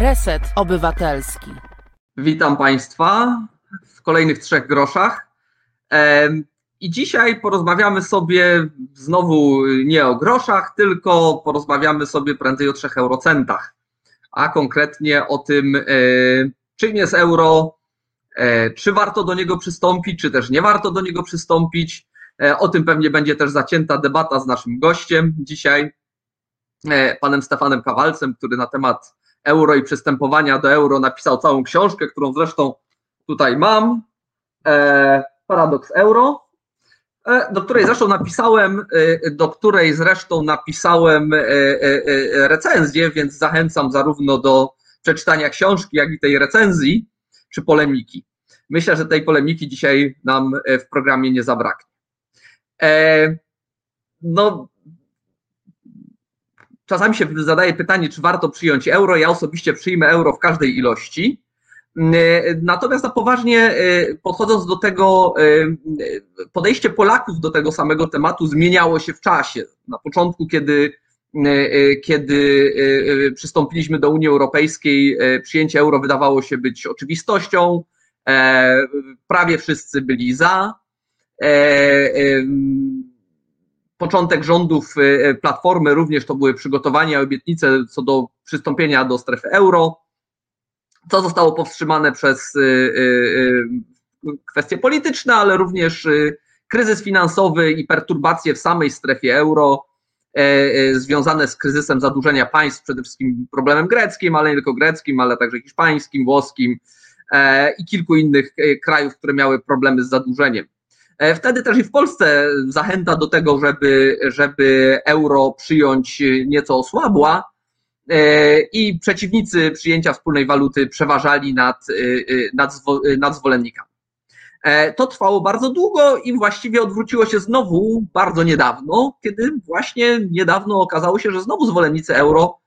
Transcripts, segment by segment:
Reset Obywatelski. Witam Państwa w kolejnych trzech groszach. I dzisiaj porozmawiamy sobie znowu nie o groszach, tylko porozmawiamy sobie prędzej o trzech eurocentach, a konkretnie o tym, e, czym jest euro, e, czy warto do niego przystąpić, czy też nie warto do niego przystąpić. E, o tym pewnie będzie też zacięta debata z naszym gościem dzisiaj, panem Stefanem Kawalcem, który na temat euro i przystępowania do euro napisał całą książkę, którą zresztą tutaj mam. Paradoks euro. E, do której zresztą napisałem, e, do której zresztą napisałem e, recenzję, więc zachęcam zarówno do przeczytania książki, jak i tej recenzji czy polemiki. Myślę, że tej polemiki dzisiaj nam w programie nie zabraknie. No, czasami się zadaje pytanie, czy warto przyjąć euro. Ja osobiście przyjmę euro w każdej ilości. E, natomiast na poważnie e, podchodząc do tego, e, podejście Polaków do tego samego tematu zmieniało się w czasie. Na początku, kiedy, kiedy przystąpiliśmy do Unii Europejskiej, przyjęcie euro wydawało się być oczywistością. Prawie wszyscy byli za. Początek rządów Platformy również to były przygotowania, obietnice co do przystąpienia do strefy euro co zostało powstrzymane przez y, kwestie polityczne, ale również kryzys finansowy i perturbacje w samej strefie euro e, e, związane z kryzysem zadłużenia państw, przede wszystkim problemem greckim, ale nie tylko greckim, ale także hiszpańskim, włoskim e, i kilku innych krajów, które miały problemy z zadłużeniem. Wtedy też i w Polsce zachęta do tego, żeby, żeby euro przyjąć nieco osłabła, E, i przeciwnicy przyjęcia wspólnej waluty przeważali nad, e, e, nad, nad zwolennikami. To trwało bardzo długo i właściwie odwróciło się znowu bardzo niedawno, kiedy właśnie niedawno okazało się, że znowu zwolennicy euro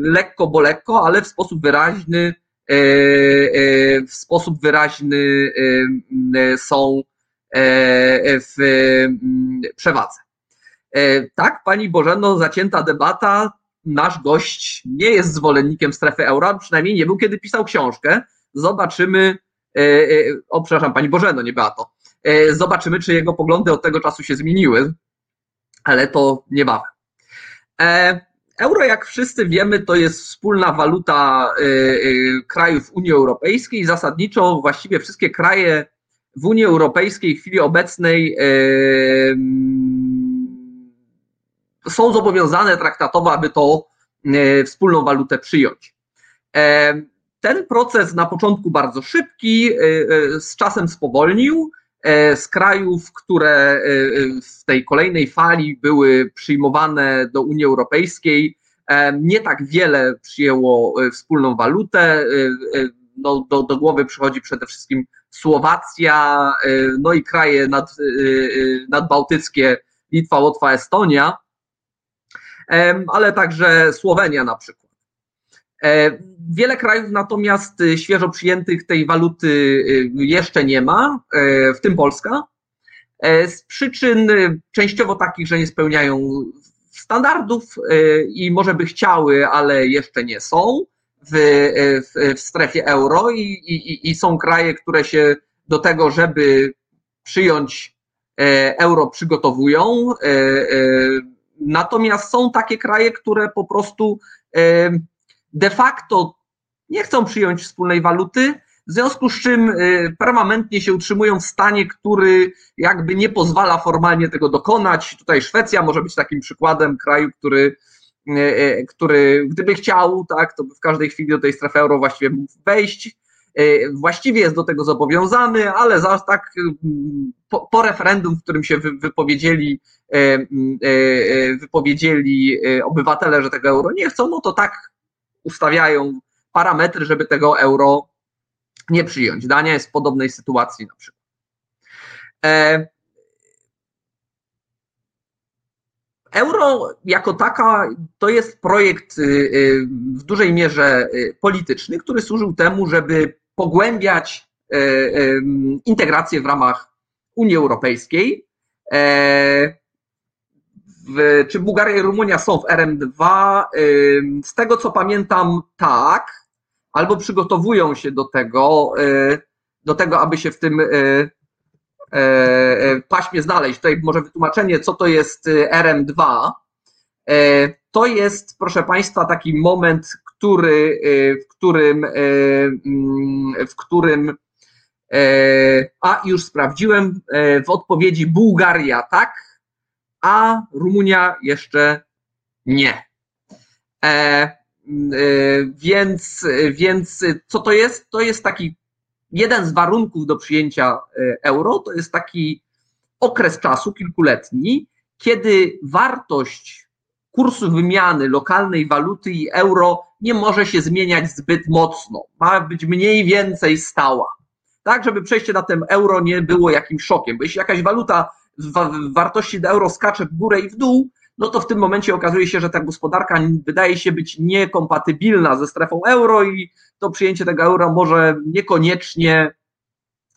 lekko, bo lekko, ale w sposób wyraźny, w sposób wyraźny są w przewadze. Tak, pani Bożeno, zacięta debata, nasz gość nie jest zwolennikiem strefy euro, przynajmniej nie był, kiedy pisał książkę. Zobaczymy, e, e, o przepraszam, pani Bożeno, nie Beato, e, zobaczymy, czy jego poglądy od tego czasu się zmieniły, ale to niebawem. Euro, jak wszyscy wiemy, to jest wspólna waluta krajów Unii Europejskiej. Zasadniczo właściwie wszystkie kraje w Unii Europejskiej w chwili obecnej są zobowiązane traktatowo, aby to e, wspólną walutę przyjąć. E, ten proces na początku bardzo szybki, e, z czasem spowolnił. Z krajów, które w tej kolejnej fali były przyjmowane do Unii Europejskiej, nie tak wiele przyjęło wspólną walutę. No, do, do głowy przychodzi przede wszystkim Słowacja, no i kraje nad, nadbałtyckie, Litwa, Łotwa, Estonia ale także Słowenia na przykład. E, wiele krajów natomiast y, świeżo przyjętych tej waluty y, jeszcze nie ma, e, w tym Polska, e, z przyczyn y, częściowo takich, że nie spełniają standardów i może by chciały, ale jeszcze nie są w, w, w strefie euro i, i, i są kraje, które się do tego, żeby przyjąć euro przygotowują Natomiast są takie kraje, które po prostu de facto nie chcą przyjąć wspólnej waluty, w związku z czym e, permanentnie się utrzymują w stanie, który jakby nie pozwala formalnie tego dokonać. Tutaj Szwecja może być takim przykładem kraju, który, e, e, który gdyby chciał, tak, to by w każdej chwili do tej strefy euro właściwie mógł wejść. Właściwie jest do tego zobowiązany, ale za tak po, po referendum, w którym się wypowiedzieli E, e, e, wypowiedzieli obywatele, że tego euro nie chcą, no to tak ustawiają parametry, żeby tego euro nie przyjąć. Dania jest w podobnej sytuacji na przykład. Euro jako taka to jest projekt w dużej mierze polityczny, który służył temu, żeby pogłębiać integrację w ramach Unii Europejskiej w, czy Bułgaria i Rumunia są w RM2? Z tego co pamiętam, tak, albo przygotowują się do tego, do tego, aby się w tym paśmie znaleźć. Tutaj może wytłumaczenie, co to jest RM2. To jest, proszę Państwa, taki moment, który, w którym, mm, w którym a już sprawdziłem, w odpowiedzi Bułgaria tak, a Rumunia jeszcze nie. E, e, więc, więc co to jest? To jest taki jeden z warunków do przyjęcia e, euro, to jest taki okres czasu kilkuletni, kiedy wartość kursu wymiany lokalnej waluty i euro nie może się zmieniać zbyt mocno. Ma być mniej więcej stała. Tak, żeby przejście na ten euro nie było jakimś szokiem, bo jeśli jakaś waluta w wartości do euro skacze w górę i w dół, no to w tym momencie okazuje się, że ta gospodarka wydaje się być niekompatybilna ze strefą euro i to przyjęcie tego euro może niekoniecznie,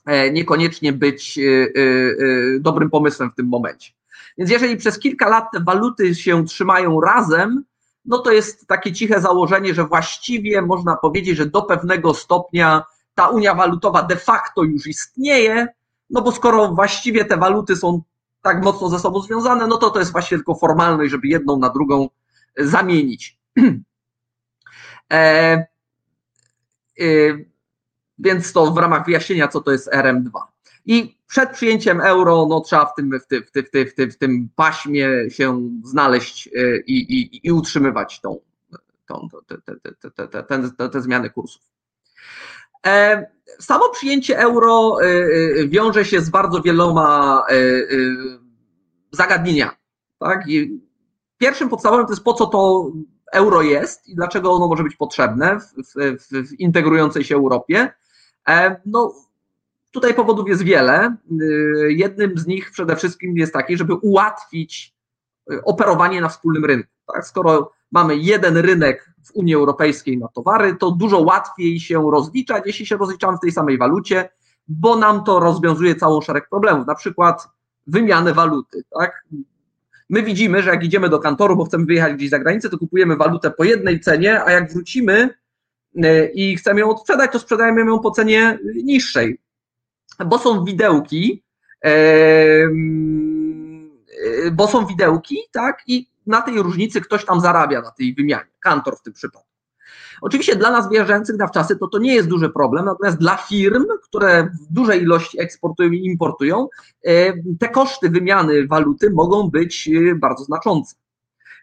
e, niekoniecznie być e, e, dobrym pomysłem w tym momencie. Więc jeżeli przez kilka lat te waluty się trzymają razem, no to jest takie ciche założenie, że właściwie można powiedzieć, że do pewnego stopnia ta unia walutowa de facto już istnieje, no bo skoro właściwie te waluty są tak mocno ze sobą związane, no to to jest właściwie tylko formalność, żeby jedną na drugą zamienić. E, e, więc to w ramach wyjaśnienia, co to jest RM2. I przed przyjęciem euro, no trzeba w tym, w tym, w tym, w tym, w tym paśmie się znaleźć e, i, i, i utrzymywać tą, tą, te, te, te, te, te zmiany kursów. E, samo przyjęcie euro e, e, wiąże się z bardzo wieloma zagadnieniami. Tak? Pierwszym podstawowym to jest po co to euro jest i dlaczego ono może być potrzebne w, w, w integrującej się Europie. No, tutaj powodów jest wiele. Jednym z nich przede wszystkim jest taki, żeby ułatwić operowanie na wspólnym rynku. Tak? Skoro mamy jeden rynek w Unii Europejskiej na towary, to dużo łatwiej się rozliczać, jeśli się rozliczamy w tej samej walucie, bo nam to rozwiązuje całą szereg problemów, na przykład wymianę waluty. Tak? My widzimy, że jak idziemy do kantoru, bo chcemy wyjechać gdzieś za granicę, to kupujemy walutę po jednej cenie, a jak wrócimy e, i chcemy ją odsprzedać, to sprzedajemy ją po cenie niższej, bo są widełki, e, bo są widełki, tak, i na tej różnicy ktoś tam zarabia, na tej wymianie, kantor w tym przypadku. Oczywiście dla nas wyjeżdżających na wczasy to, to nie jest duży problem, natomiast dla firm, które w dużej ilości eksportują i importują, e, te koszty wymiany waluty mogą być e, bardzo znaczące.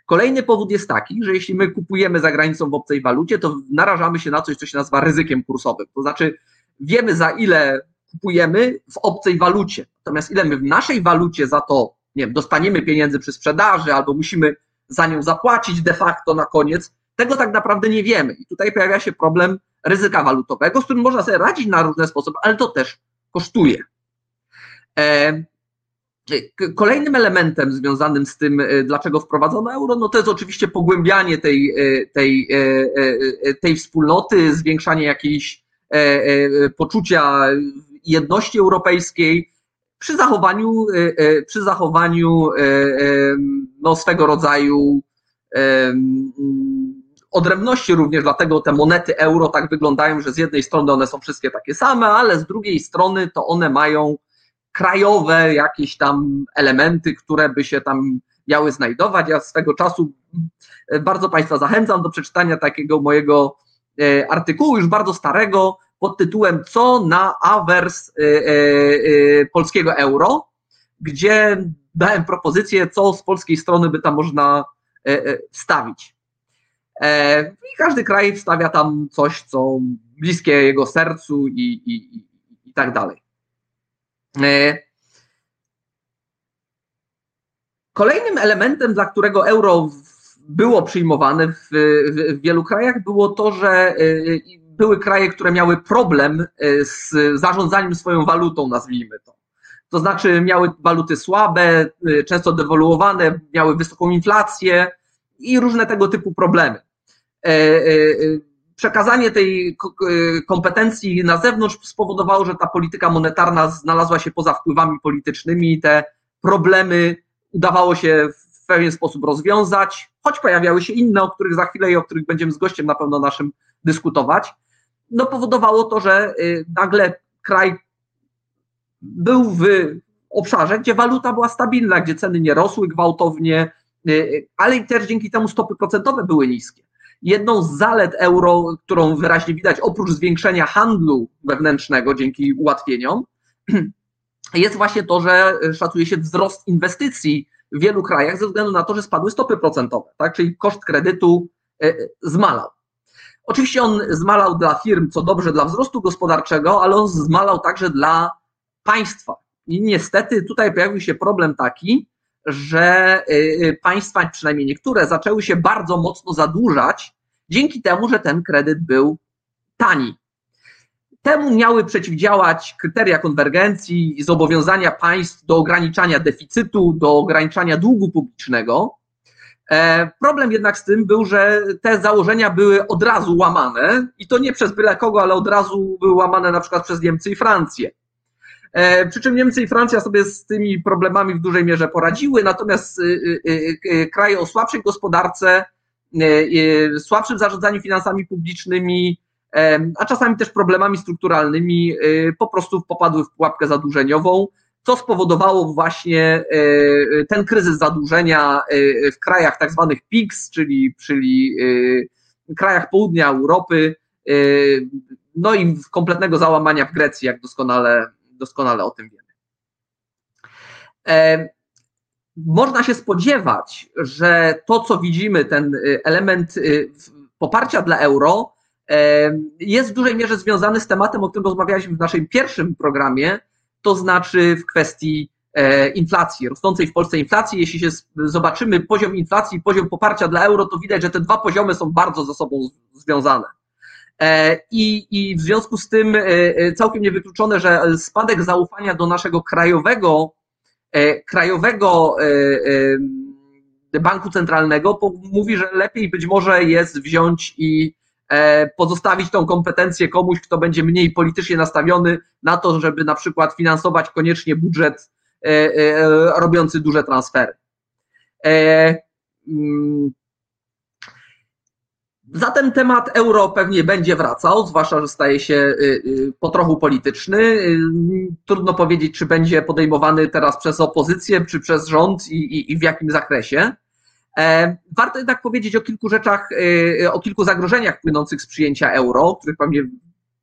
Kolejny powód jest taki, że jeśli my kupujemy za granicą w obcej walucie, to narażamy się na coś, co się nazywa ryzykiem kursowym. To znaczy, wiemy za ile kupujemy w obcej walucie, natomiast ile my w naszej walucie za to nie wiem, dostaniemy pieniędzy przy sprzedaży albo musimy za nią zapłacić de facto na koniec, tego tak naprawdę nie wiemy. I tutaj pojawia się problem ryzyka walutowego, z którym można sobie radzić na różne sposoby, ale to też kosztuje. E, kolejnym elementem związanym z tym, e, dlaczego wprowadzono euro, no to jest oczywiście pogłębianie tej, e, tej, tej wspólnoty, zwiększanie jakiejś poczucia jedności europejskiej, przy zachowaniu, e, e, przy zachowaniu e, no, swego rodzaju odrębności również, dlatego te monety euro tak wyglądają, że z jednej strony one są wszystkie takie same, ale z drugiej strony to one mają krajowe jakieś tam elementy, które by się tam miały znajdować. Ja swego czasu bardzo Państwa zachęcam do przeczytania takiego mojego artykułu, już bardzo starego, pod tytułem Co na awers y, y, y, polskiego euro, gdzie dałem propozycję, co z polskiej strony by tam można wstawić. E, I każdy kraj wstawia tam coś, co bliskie jego sercu i, i, i, i tak dalej. E, kolejnym elementem, dla którego euro było przyjmowane w, w, wielu krajach, było to, że były kraje, które miały problem e, z zarządzaniem swoją walutą, nazwijmy to. To znaczy miały waluty słabe, e, często dewoluowane, miały wysoką inflację i różne tego typu problemy. E, przekazanie tej kompetencji na zewnątrz spowodowało, że ta polityka monetarna znalazła się poza wpływami politycznymi i te problemy udawało się w pewien sposób rozwiązać, choć pojawiały się inne, o których za chwilę i o których będziemy z gościem na pewno naszym dyskutować, no powodowało to, że nagle kraj był w obszarze, gdzie waluta była stabilna, gdzie ceny nie rosły gwałtownie, ale i też dzięki temu stopy procentowe były niskie. Jedną z zalet euro, którą wyraźnie widać, oprócz zwiększenia handlu wewnętrznego dzięki ułatwieniom, jest właśnie to, że szacuje się wzrost inwestycji w wielu krajach ze względu na to, że spadły stopy procentowe, tak? czyli koszt kredytu e, zmalał. Oczywiście on zmalał dla firm, co dobrze dla wzrostu gospodarczego, ale on zmalał także dla państwa. I niestety tutaj pojawił się problem taki, że e, e, państwa, przynajmniej niektóre, zaczęły się bardzo mocno zadłużać dzięki temu, że ten kredyt był tani. Temu miały przeciwdziałać kryteria konwergencji i zobowiązania państw do ograniczania deficytu, do ograniczania długu publicznego. E, problem jednak z tym był, że te założenia były od razu łamane i to nie przez byle kogo, ale od razu były łamane na przykład przez Niemcy i Francję. E, przy czym Niemcy i Francja sobie z tymi problemami w dużej mierze poradziły, natomiast y, y, y, kraje o słabszej gospodarce, słabszym zarządzaniu finansami publicznymi, a czasami też problemami strukturalnymi po prostu popadły w pułapkę zadłużeniową, co spowodowało właśnie ten kryzys zadłużenia w krajach tak zwanych PIGS, czyli, czyli krajach południa Europy, no i kompletnego załamania w Grecji, jak doskonale, doskonale o tym wiemy. Można się spodziewać, że to, co widzimy, ten element poparcia dla euro, jest w dużej mierze związany z tematem, o którym rozmawialiśmy w naszym pierwszym programie, to znaczy w kwestii e, inflacji, rosnącej w Polsce inflacji. Jeśli się zobaczymy poziom inflacji, poziom poparcia dla euro, to widać, że te dwa poziomy są bardzo ze sobą związane. E, I, I w związku z tym e, całkiem niewykluczone, że spadek zaufania do naszego krajowego, krajowego banku centralnego mówi, że lepiej być może jest wziąć i pozostawić tą kompetencję komuś, kto będzie mniej politycznie nastawiony na to, żeby na przykład finansować koniecznie budżet e, e, robiący duże transfery. Mm, zatem temat euro pewnie będzie wracał, zwłaszcza, że staje się po trochu polityczny. Trudno powiedzieć, czy będzie podejmowany teraz przez opozycję, czy przez rząd i, i, i w jakim zakresie. E, warto jednak powiedzieć o kilku rzeczach, e, o kilku zagrożeniach płynących z przyjęcia euro, o których pewnie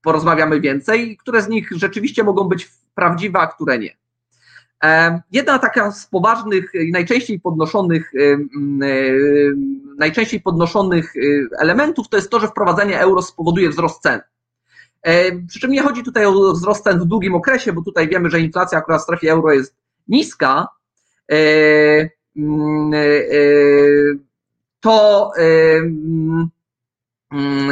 porozmawiamy więcej, które z nich rzeczywiście mogą być prawdziwe, a które nie. E, jedna taka z poważnych i najczęściej podnoszonych, najczęściej podnoszonych elementów to jest to, że wprowadzenie euro spowoduje wzrost cen. Przy czym nie chodzi tutaj o wzrost cen w długim okresie, bo tutaj wiemy, że inflacja akurat w strefie euro jest niska, to e, mm,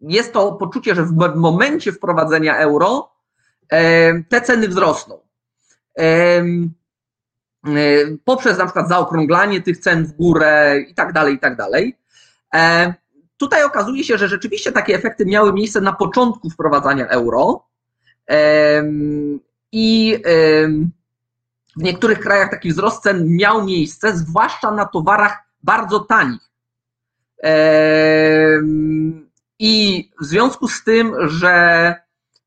jest to poczucie, że w momencie wprowadzenia euro te ceny wzrosną. Poprzez na przykład zaokrąglanie tych cen w górę i tak dalej, i tak dalej. Tutaj okazuje się, że rzeczywiście takie efekty miały miejsce na początku wprowadzania euro. I w niektórych krajach taki wzrost cen miał miejsce, zwłaszcza na towarach bardzo tanich. I w związku z tym, że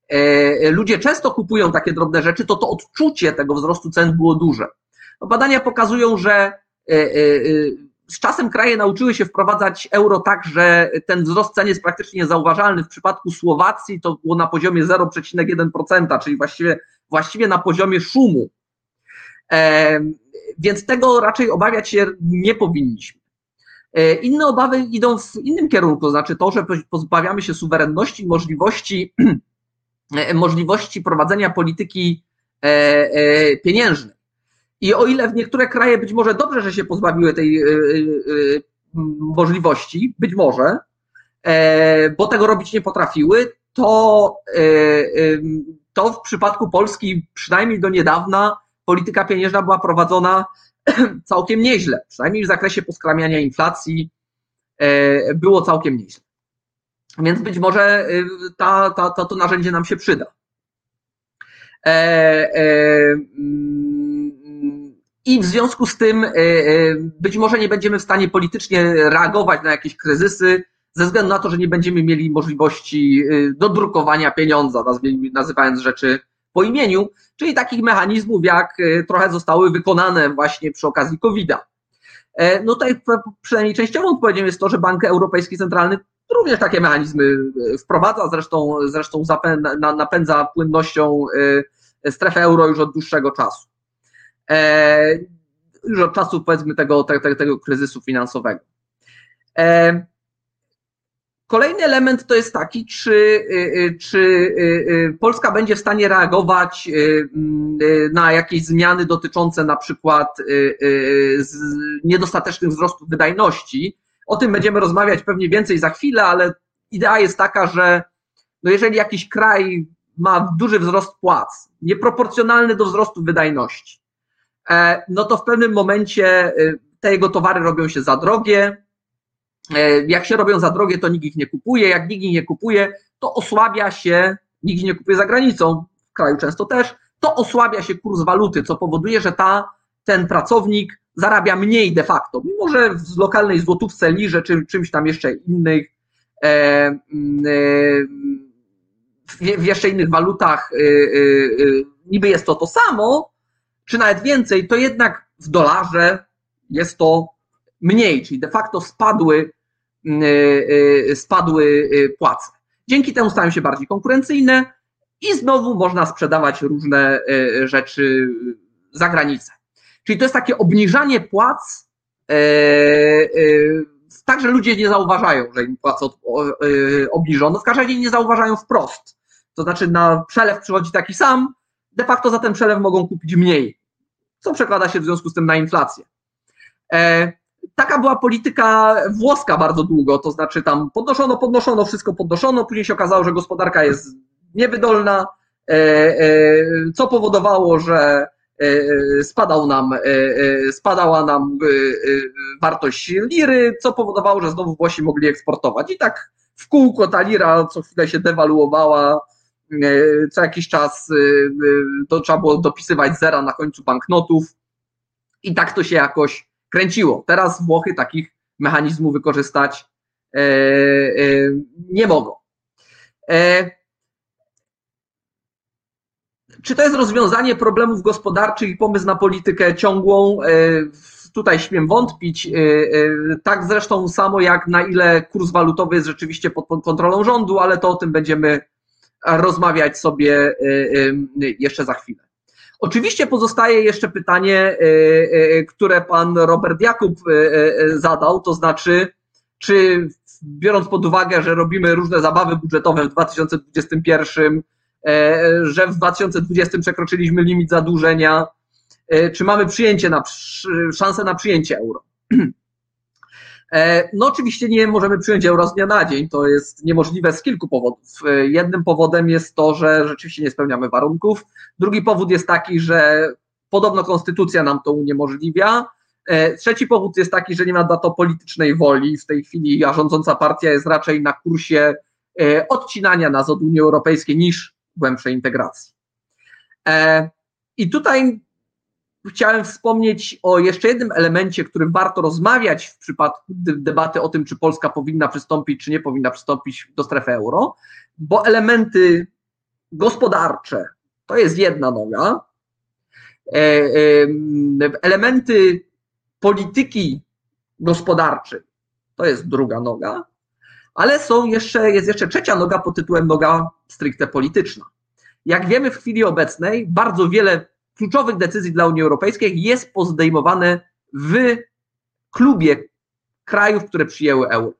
e, ludzie często kupują takie drobne rzeczy, to to odczucie tego wzrostu cen było duże. No, badania pokazują, że e, e, z czasem kraje nauczyły się wprowadzać euro tak, że ten wzrost cen jest praktycznie niezauważalny. W przypadku Słowacji to było na poziomie 0,1%, czyli właściwie, właściwie na poziomie szumu. Więc tego raczej obawiać się nie powinniśmy. E, inne obawy idą w innym kierunku, to znaczy to, że pozbawiamy się suwerenności, możliwości, e, możliwości prowadzenia polityki e, pieniężnej. I o ile w niektóre kraje być może dobrze, że się pozbawiły tej możliwości, być może, bo tego robić nie potrafiły, to, to w przypadku Polski przynajmniej do niedawna polityka pieniężna była prowadzona całkiem nieźle, przynajmniej w zakresie poskramiania inflacji e, było całkiem nieźle. Więc być może e, ta, ta, ta, to narzędzie nam się przyda. E, mm, I w związku z tym być może nie będziemy w stanie politycznie reagować na jakieś kryzysy, ze względu na to, że nie będziemy mieli możliwości dodrukowania pieniądza, nazywając rzeczy po imieniu, czyli takich mechanizmów, jak trochę zostały wykonane właśnie przy okazji COVID-a. No tutaj przynajmniej częściową odpowiedzią jest to, że Bank Europejski Centralny również takie mechanizmy e, wprowadza, zresztą, zresztą napędza płynnością e, strefę euro już od dłuższego czasu. E, już od czasu powiedzmy tego, tego, tego kryzysu finansowego. Kolejny element to jest taki, czy, czy Polska będzie w stanie reagować na jakieś zmiany dotyczące na przykład niedostatecznych wzrostów wydajności, o tym będziemy rozmawiać pewnie więcej za chwilę, ale idea jest taka, że no jeżeli jakiś kraj ma duży wzrost płac, nieproporcjonalny do wzrostu wydajności, e, no to w pewnym momencie te jego towary robią się za drogie. E, jak się robią za drogie, to nikt ich nie kupuje. Jak nikt ich nie kupuje, to osłabia się, nikt ich nie kupuje za granicą, w kraju często też, to osłabia się kurs waluty, co powoduje, że ta, ten pracownik zarabia mniej de facto, mimo że w lokalnej złotówce liże czy czymś tam jeszcze innych, e, mm, e, w jeszcze innych walutach niby jest to to samo, czy nawet więcej, to jednak w dolarze jest to mniej, czyli de facto spadły, spadły płace. Dzięki temu stają się bardziej konkurencyjne i znowu można sprzedawać różne rzeczy za granicę. Czyli to jest takie obniżanie płac, e, e, tak, że ludzie nie zauważają, że im płacę e, obniżono, w każdym razie nie zauważają wprost. To znaczy na przelew przychodzi taki sam, de facto za ten przelew mogą kupić mniej, co przekłada się w związku z tym na inflację. Taka była polityka włoska bardzo długo, to znaczy tam podnoszono, podnoszono, wszystko podnoszono, później się okazało, że gospodarka jest niewydolna, co powodowało, że E, e, spadał nam, e, spadała nam wartość liry, co powodowało, że znowu Włosi mogli eksportować. I tak w kółko ta lira co chwilę się dewaluowała, co jakiś czas to trzeba było dopisywać zera na końcu banknotów i tak to się jakoś kręciło. Teraz Włochy takich mechanizmów wykorzystać nie mogą. Czy to jest rozwiązanie problemów gospodarczych i pomysł na politykę ciągłą? E, tutaj śmiem wątpić. E, e, tak zresztą samo jak na ile kurs walutowy jest rzeczywiście pod kontrolą rządu, ale to o tym będziemy rozmawiać sobie jeszcze za chwilę. Oczywiście pozostaje jeszcze pytanie, które pan Robert Jakub zadał, to znaczy, czy biorąc pod uwagę, że robimy różne zabawy budżetowe w 2021 E, że w 2020 przekroczyliśmy limit zadłużenia, e, czy mamy przyjęcie na, szansę na przyjęcie euro. E, no oczywiście nie możemy przyjąć euro z dnia na dzień, to jest niemożliwe z kilku powodów. Jednym powodem jest to, że rzeczywiście nie spełniamy warunków. Drugi powód jest taki, że podobno konstytucja nam to uniemożliwia. Trzeci powód jest taki, że nie ma na to politycznej woli. W tej chwili a rządząca partia jest raczej na kursie odcinania nas od Unii Europejskiej niż głębszej integracji. E, I tutaj chciałem wspomnieć o jeszcze jednym elemencie, którym warto rozmawiać w przypadku debaty o tym, czy Polska powinna przystąpić, czy nie powinna przystąpić do strefy euro, bo elementy gospodarcze to jest jedna noga, e, elementy polityki gospodarczej to jest druga noga, ale są jeszcze, jest jeszcze trzecia noga pod tytułem noga stricte polityczna. Jak wiemy w chwili obecnej, bardzo wiele kluczowych decyzji dla Unii Europejskiej jest pozdejmowane w klubie krajów, które przyjęły euro.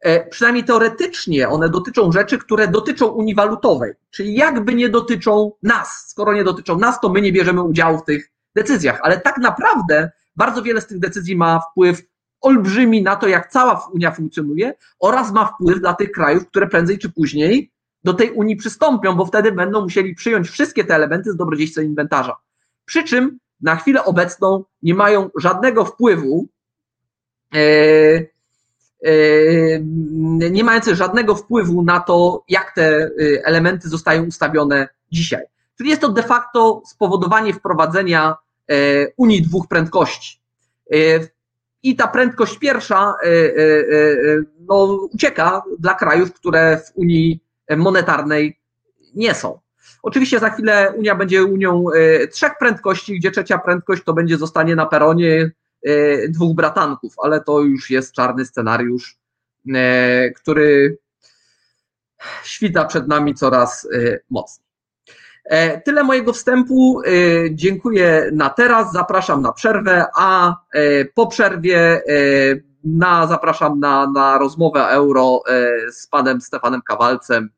E, przynajmniej teoretycznie one dotyczą rzeczy, które dotyczą Unii Walutowej, czyli jakby nie dotyczą nas. Skoro nie dotyczą nas, to my nie bierzemy udziału w tych decyzjach, ale tak naprawdę bardzo wiele z tych decyzji ma wpływ olbrzymi na to, jak cała Unia funkcjonuje oraz ma wpływ dla tych krajów, które prędzej czy później do tej Unii przystąpią, bo wtedy będą musieli przyjąć wszystkie te elementy z dobrodziejstwa inwentarza. Przy czym na chwilę obecną nie mają żadnego wpływu, e, e, nie mające żadnego wpływu na to, jak te e, elementy zostają ustawione dzisiaj. Czyli jest to de facto spowodowanie wprowadzenia Unii dwóch prędkości. I ta prędkość pierwsza no, ucieka dla krajów, które w Unii monetarnej nie są. Oczywiście za chwilę Unia będzie Unią trzech prędkości, gdzie trzecia prędkość to będzie zostanie na peronie dwóch bratanków, ale to już jest czarny scenariusz, który świta przed nami coraz mocniej. E, tyle mojego wstępu. E, dziękuję na teraz. Zapraszam na przerwę, a e, po przerwie na, zapraszam na, na rozmowę euro z panem Stefanem Kawalcem.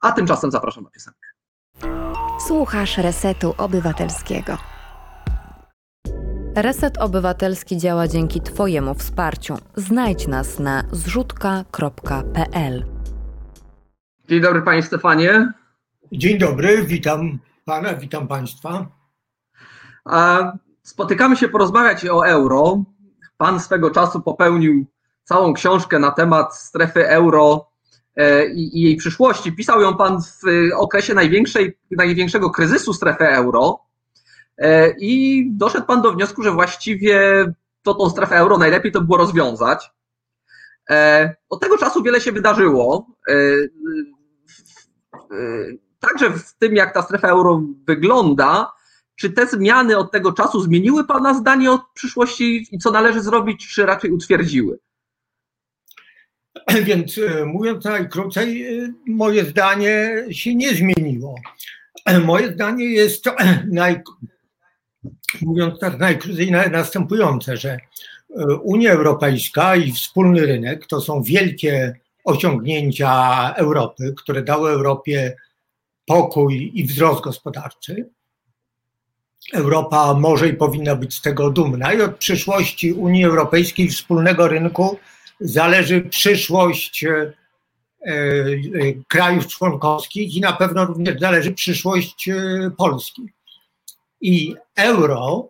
A tymczasem zapraszam na piosenkę. Słuchasz Resetu Obywatelskiego. Reset Obywatelski działa dzięki Twojemu wsparciu. Znajdź nas na zrzutka.pl. Dzień dobry Panie Stefanie. Dzień dobry, witam pana, witam państwa. Spotykamy się porozmawiać o euro. Pan swego czasu popełnił całą książkę na temat strefy euro e, i, jej przyszłości. Pisał ją pan w okresie największej, największego kryzysu strefy euro e, i doszedł pan do wniosku, że właściwie to tą strefę euro najlepiej to było rozwiązać. E, od tego czasu wiele się wydarzyło także w tym, jak ta strefa euro wygląda, czy te zmiany od tego czasu zmieniły Pana zdanie o przyszłości i co należy zrobić, czy raczej utwierdziły? Więc e, mówiąc najkrócej, e, moje zdanie się nie zmieniło. Moje zdanie jest, naj, mówiąc tak najkrócej, następujące, że e, Unia Europejska i wspólny rynek to są wielkie osiągnięcia Europy, które dały Europie pokój i wzrost gospodarczy. Europa może i powinna być z tego dumna i od przyszłości Unii Europejskiej wspólnego rynku zależy przyszłość e, e, krajów członkowskich i na pewno również zależy przyszłość e, Polski. I euro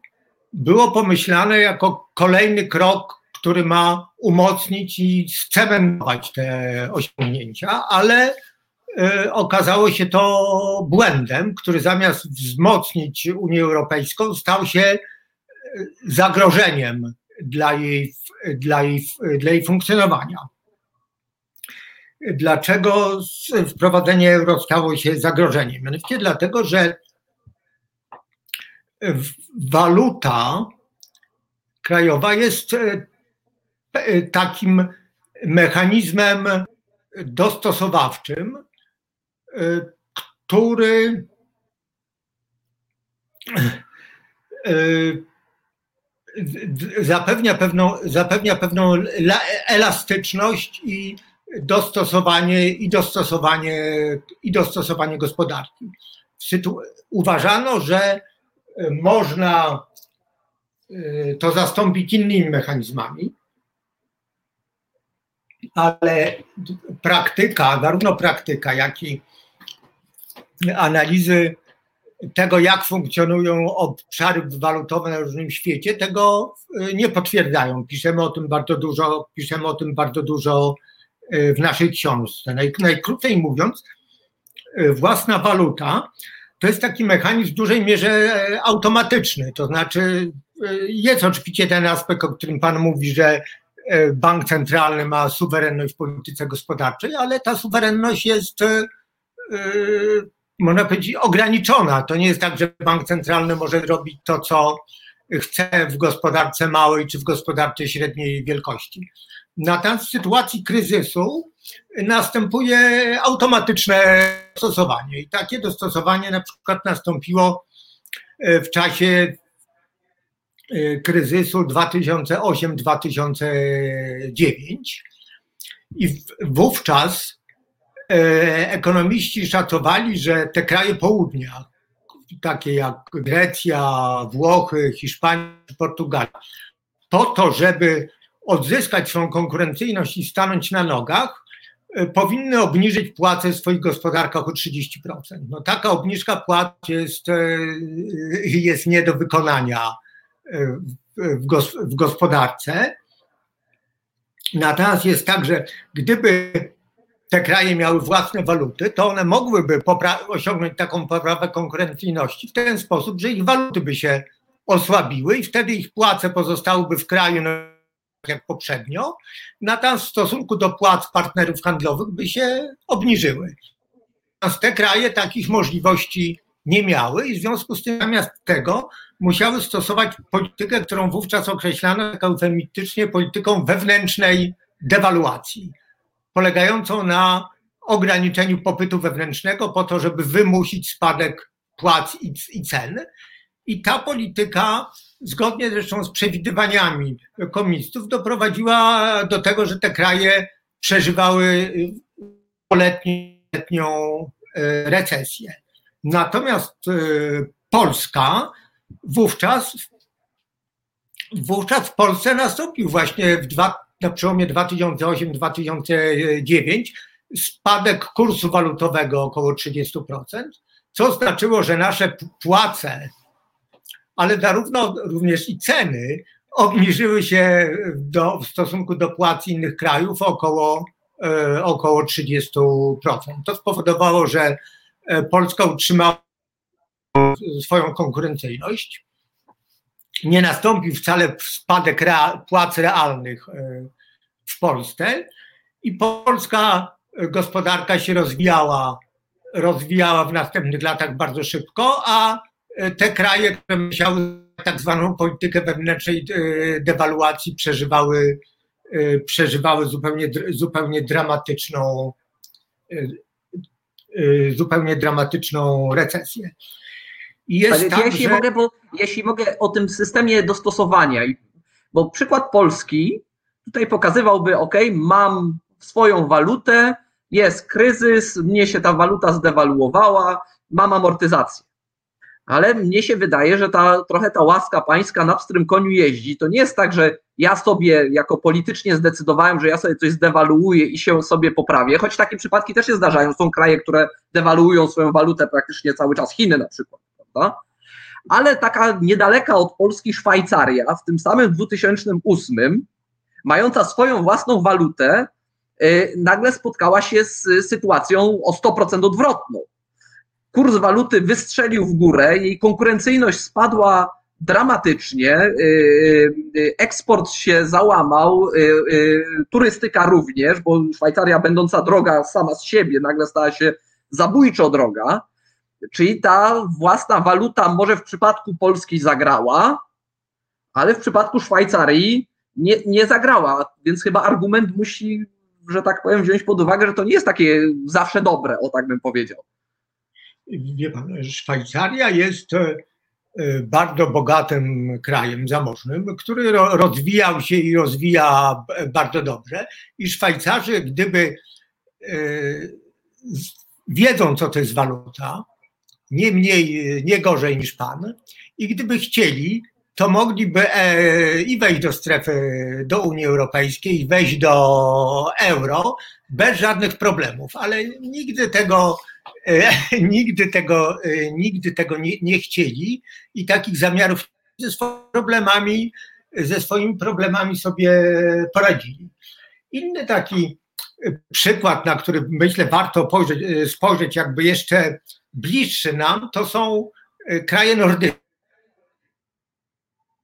było pomyślane jako kolejny krok, który ma umocnić i scementować te osiągnięcia, ale okazało się to błędem, który zamiast wzmocnić Unię Europejską, stał się zagrożeniem dla jej, dla jej, dla jej funkcjonowania. Dlaczego wprowadzenie euro stało się zagrożeniem? Mianowicie dlatego, że waluta krajowa jest e, takim mechanizmem dostosowawczym, który e, zapewnia pewną, zapewnia pewną elastyczność i dostosowanie, i dostosowanie, i dostosowanie gospodarki. Uważano, że można e, to zastąpić innymi mechanizmami, ale praktyka, zarówno praktyka, jak i analizy tego, jak funkcjonują obszary walutowe na różnym świecie, tego y, nie potwierdzają. Piszemy o tym bardzo dużo, piszemy o tym bardzo dużo y, w naszej książce. najkrócej mówiąc, y, własna waluta to jest taki mechanizm w dużej mierze automatyczny. To znaczy, jest oczywiście ten aspekt, o którym Pan mówi, że bank centralny ma suwerenność w polityce gospodarczej, ale ta suwerenność jest można powiedzieć, ograniczona. To nie jest tak, że bank centralny może robić to, co chce w gospodarce małej czy w gospodarce średniej wielkości. Natomiast w sytuacji kryzysu następuje automatyczne dostosowanie i takie dostosowanie na przykład nastąpiło e, w czasie e, kryzysu 2008-2009 i wówczas ekonomiści szacowali, że te kraje południa, takie jak Grecja, Włochy, Hiszpania, Portugalia, po to, żeby odzyskać swoją konkurencyjność i stanąć na nogach, e, powinny obniżyć płace w swoich gospodarkach o 30%. No, taka obniżka płac jest, e, jest nie do wykonania w gospodarce. Natomiast jest tak, że gdyby te kraje miały własne waluty, to one mogłyby osiągnąć taką poprawę konkurencyjności w ten sposób, że ich waluty by się osłabiły i wtedy ich płace pozostałyby w kraju jak poprzednio, natomiast w stosunku do płac partnerów handlowych by się obniżyły. Natomiast te kraje takich możliwości nie miały i w związku z tym zamiast tego musiały stosować politykę, którą wówczas określano tak eufemistycznie polityką wewnętrznej dewaluacji, polegającą na ograniczeniu popytu wewnętrznego po to, żeby wymusić spadek płac i, cen. I ta polityka, zgodnie zresztą z przewidywaniami komunistów, doprowadziła do tego, że te kraje przeżywały letnią e, recesję. Natomiast e, Polska wówczas, wówczas w Polsce nastąpił właśnie w dwa, na przełomie 2008-2009 spadek kursu walutowego około 30%, co znaczyło, że nasze płace, ale zarówno również i ceny obniżyły się do, w stosunku do płac innych krajów około, e, około 30%. To spowodowało, że e, Polska utrzymała swoją konkurencyjność. Nie nastąpił wcale spadek płac realnych e, w Polsce i polska gospodarka się rozwijała, rozwijała w następnych latach bardzo szybko, a te kraje, które musiały tak zwaną politykę wewnętrznej e, dewaluacji przeżywały, e, przeżywały zupełnie, zupełnie dramatyczną zupełnie dramatyczną recesję. Jest tak, jeśli, że... mogę, bo, jeśli mogę o tym systemie dostosowania, bo przykład Polski tutaj pokazywałby, ok, mam swoją walutę, jest kryzys, mnie się ta waluta zdewaluowała, mam amortyzację. Ale mnie się wydaje, że ta, trochę ta łaska pańska na pstrym koniu jeździ. To nie jest tak, że ja sobie jako politycznie zdecydowałem, że ja sobie coś zdewaluuję i się sobie poprawię, choć takie przypadki też się zdarzają. Są kraje, które dewaluują swoją walutę praktycznie cały czas, Chiny na przykład prawda? Ale taka niedaleka od Polski Szwajcaria w tym samym 2008, mająca swoją własną walutę, y, nagle spotkała się z sytuacją o 100% odwrotną. Kurs waluty wystrzelił w górę, jej konkurencyjność spadła dramatycznie, y, y, eksport się załamał, turystyka również, bo Szwajcaria będąca droga sama z siebie nagle stała się zabójczo droga. Czyli ta własna waluta może w przypadku Polski zagrała, ale w przypadku Szwajcarii nie, nie zagrała, więc chyba argument musi, że tak powiem, wziąć pod uwagę, że to nie jest takie zawsze dobre, o tak bym powiedział. Wie pan, Szwajcaria jest e, bardzo bogatym krajem zamożnym, który rozwijał się i rozwija bardzo dobrze. I Szwajcarzy, gdyby e, wiedzą, co to jest waluta, nie mniej, nie gorzej niż pan. I gdyby chcieli, to mogliby e, i wejść do strefy, do Unii Europejskiej, i wejść do euro bez żadnych problemów, ale nigdy tego, e, nigdy tego, e, nigdy tego nie, nie chcieli i takich zamiarów ze swoimi problemami, ze swoimi problemami sobie poradzili. Inny taki przykład, na który myślę warto spojrzeć, spojrzeć jakby jeszcze bliższy nam, to są e, kraje nordyckie.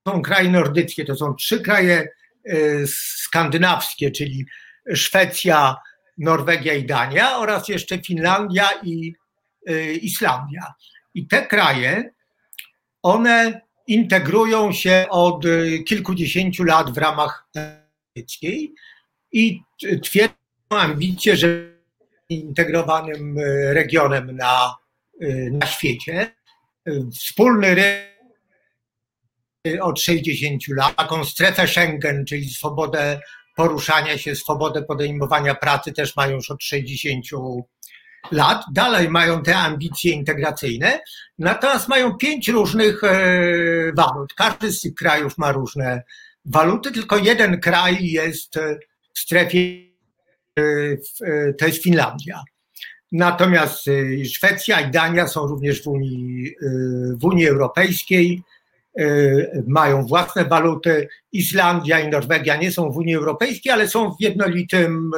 Są kraje nordyckie, to są trzy kraje e, skandynawskie, czyli Szwecja, Norwegia i Dania oraz jeszcze Finlandia i e, Islandia. I te kraje, one integrują się od kilkudziesięciu lat w ramach i twierdzą ambicje, że integrowanym regionem na Y, na świecie. Y, wspólny rynek od 60 lat, taką strefę Schengen, czyli swobodę poruszania się, swobodę podejmowania pracy też mają już od 60 lat. Dalej mają te ambicje integracyjne, natomiast mają pięć różnych e, walut. Każdy z tych krajów ma różne waluty, tylko jeden kraj jest w strefie, e, e, to jest Finlandia. Natomiast y, Szwecja i Dania są również w Unii, w Unii Europejskiej, mają własne waluty. Islandia i Norwegia nie są w Unii Europejskiej, ale są w jednolitym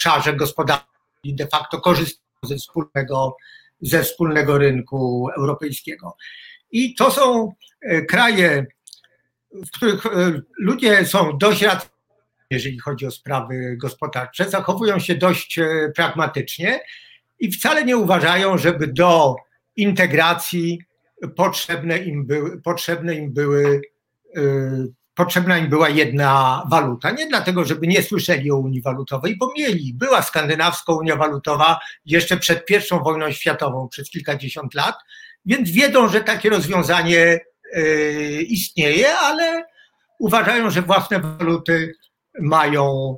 obszarze gospodarczym de facto korzystają ze wspólnego, ze wspólnego rynku europejskiego. I to są e, kraje, w których e, ludzie są dość jeżeli chodzi o sprawy gospodarcze, zachowują się dość e, pragmatycznie i wcale nie uważają, żeby do integracji potrzebne im były, potrzebne im były potrzebna im była jedna waluta. Nie dlatego, żeby nie słyszeli o Unii Walutowej, bo mieli. Była skandynawska Unia Walutowa jeszcze przed I wojną światową, przez kilkadziesiąt lat, więc wiedzą, że takie rozwiązanie y, istnieje, ale uważają, że własne waluty mają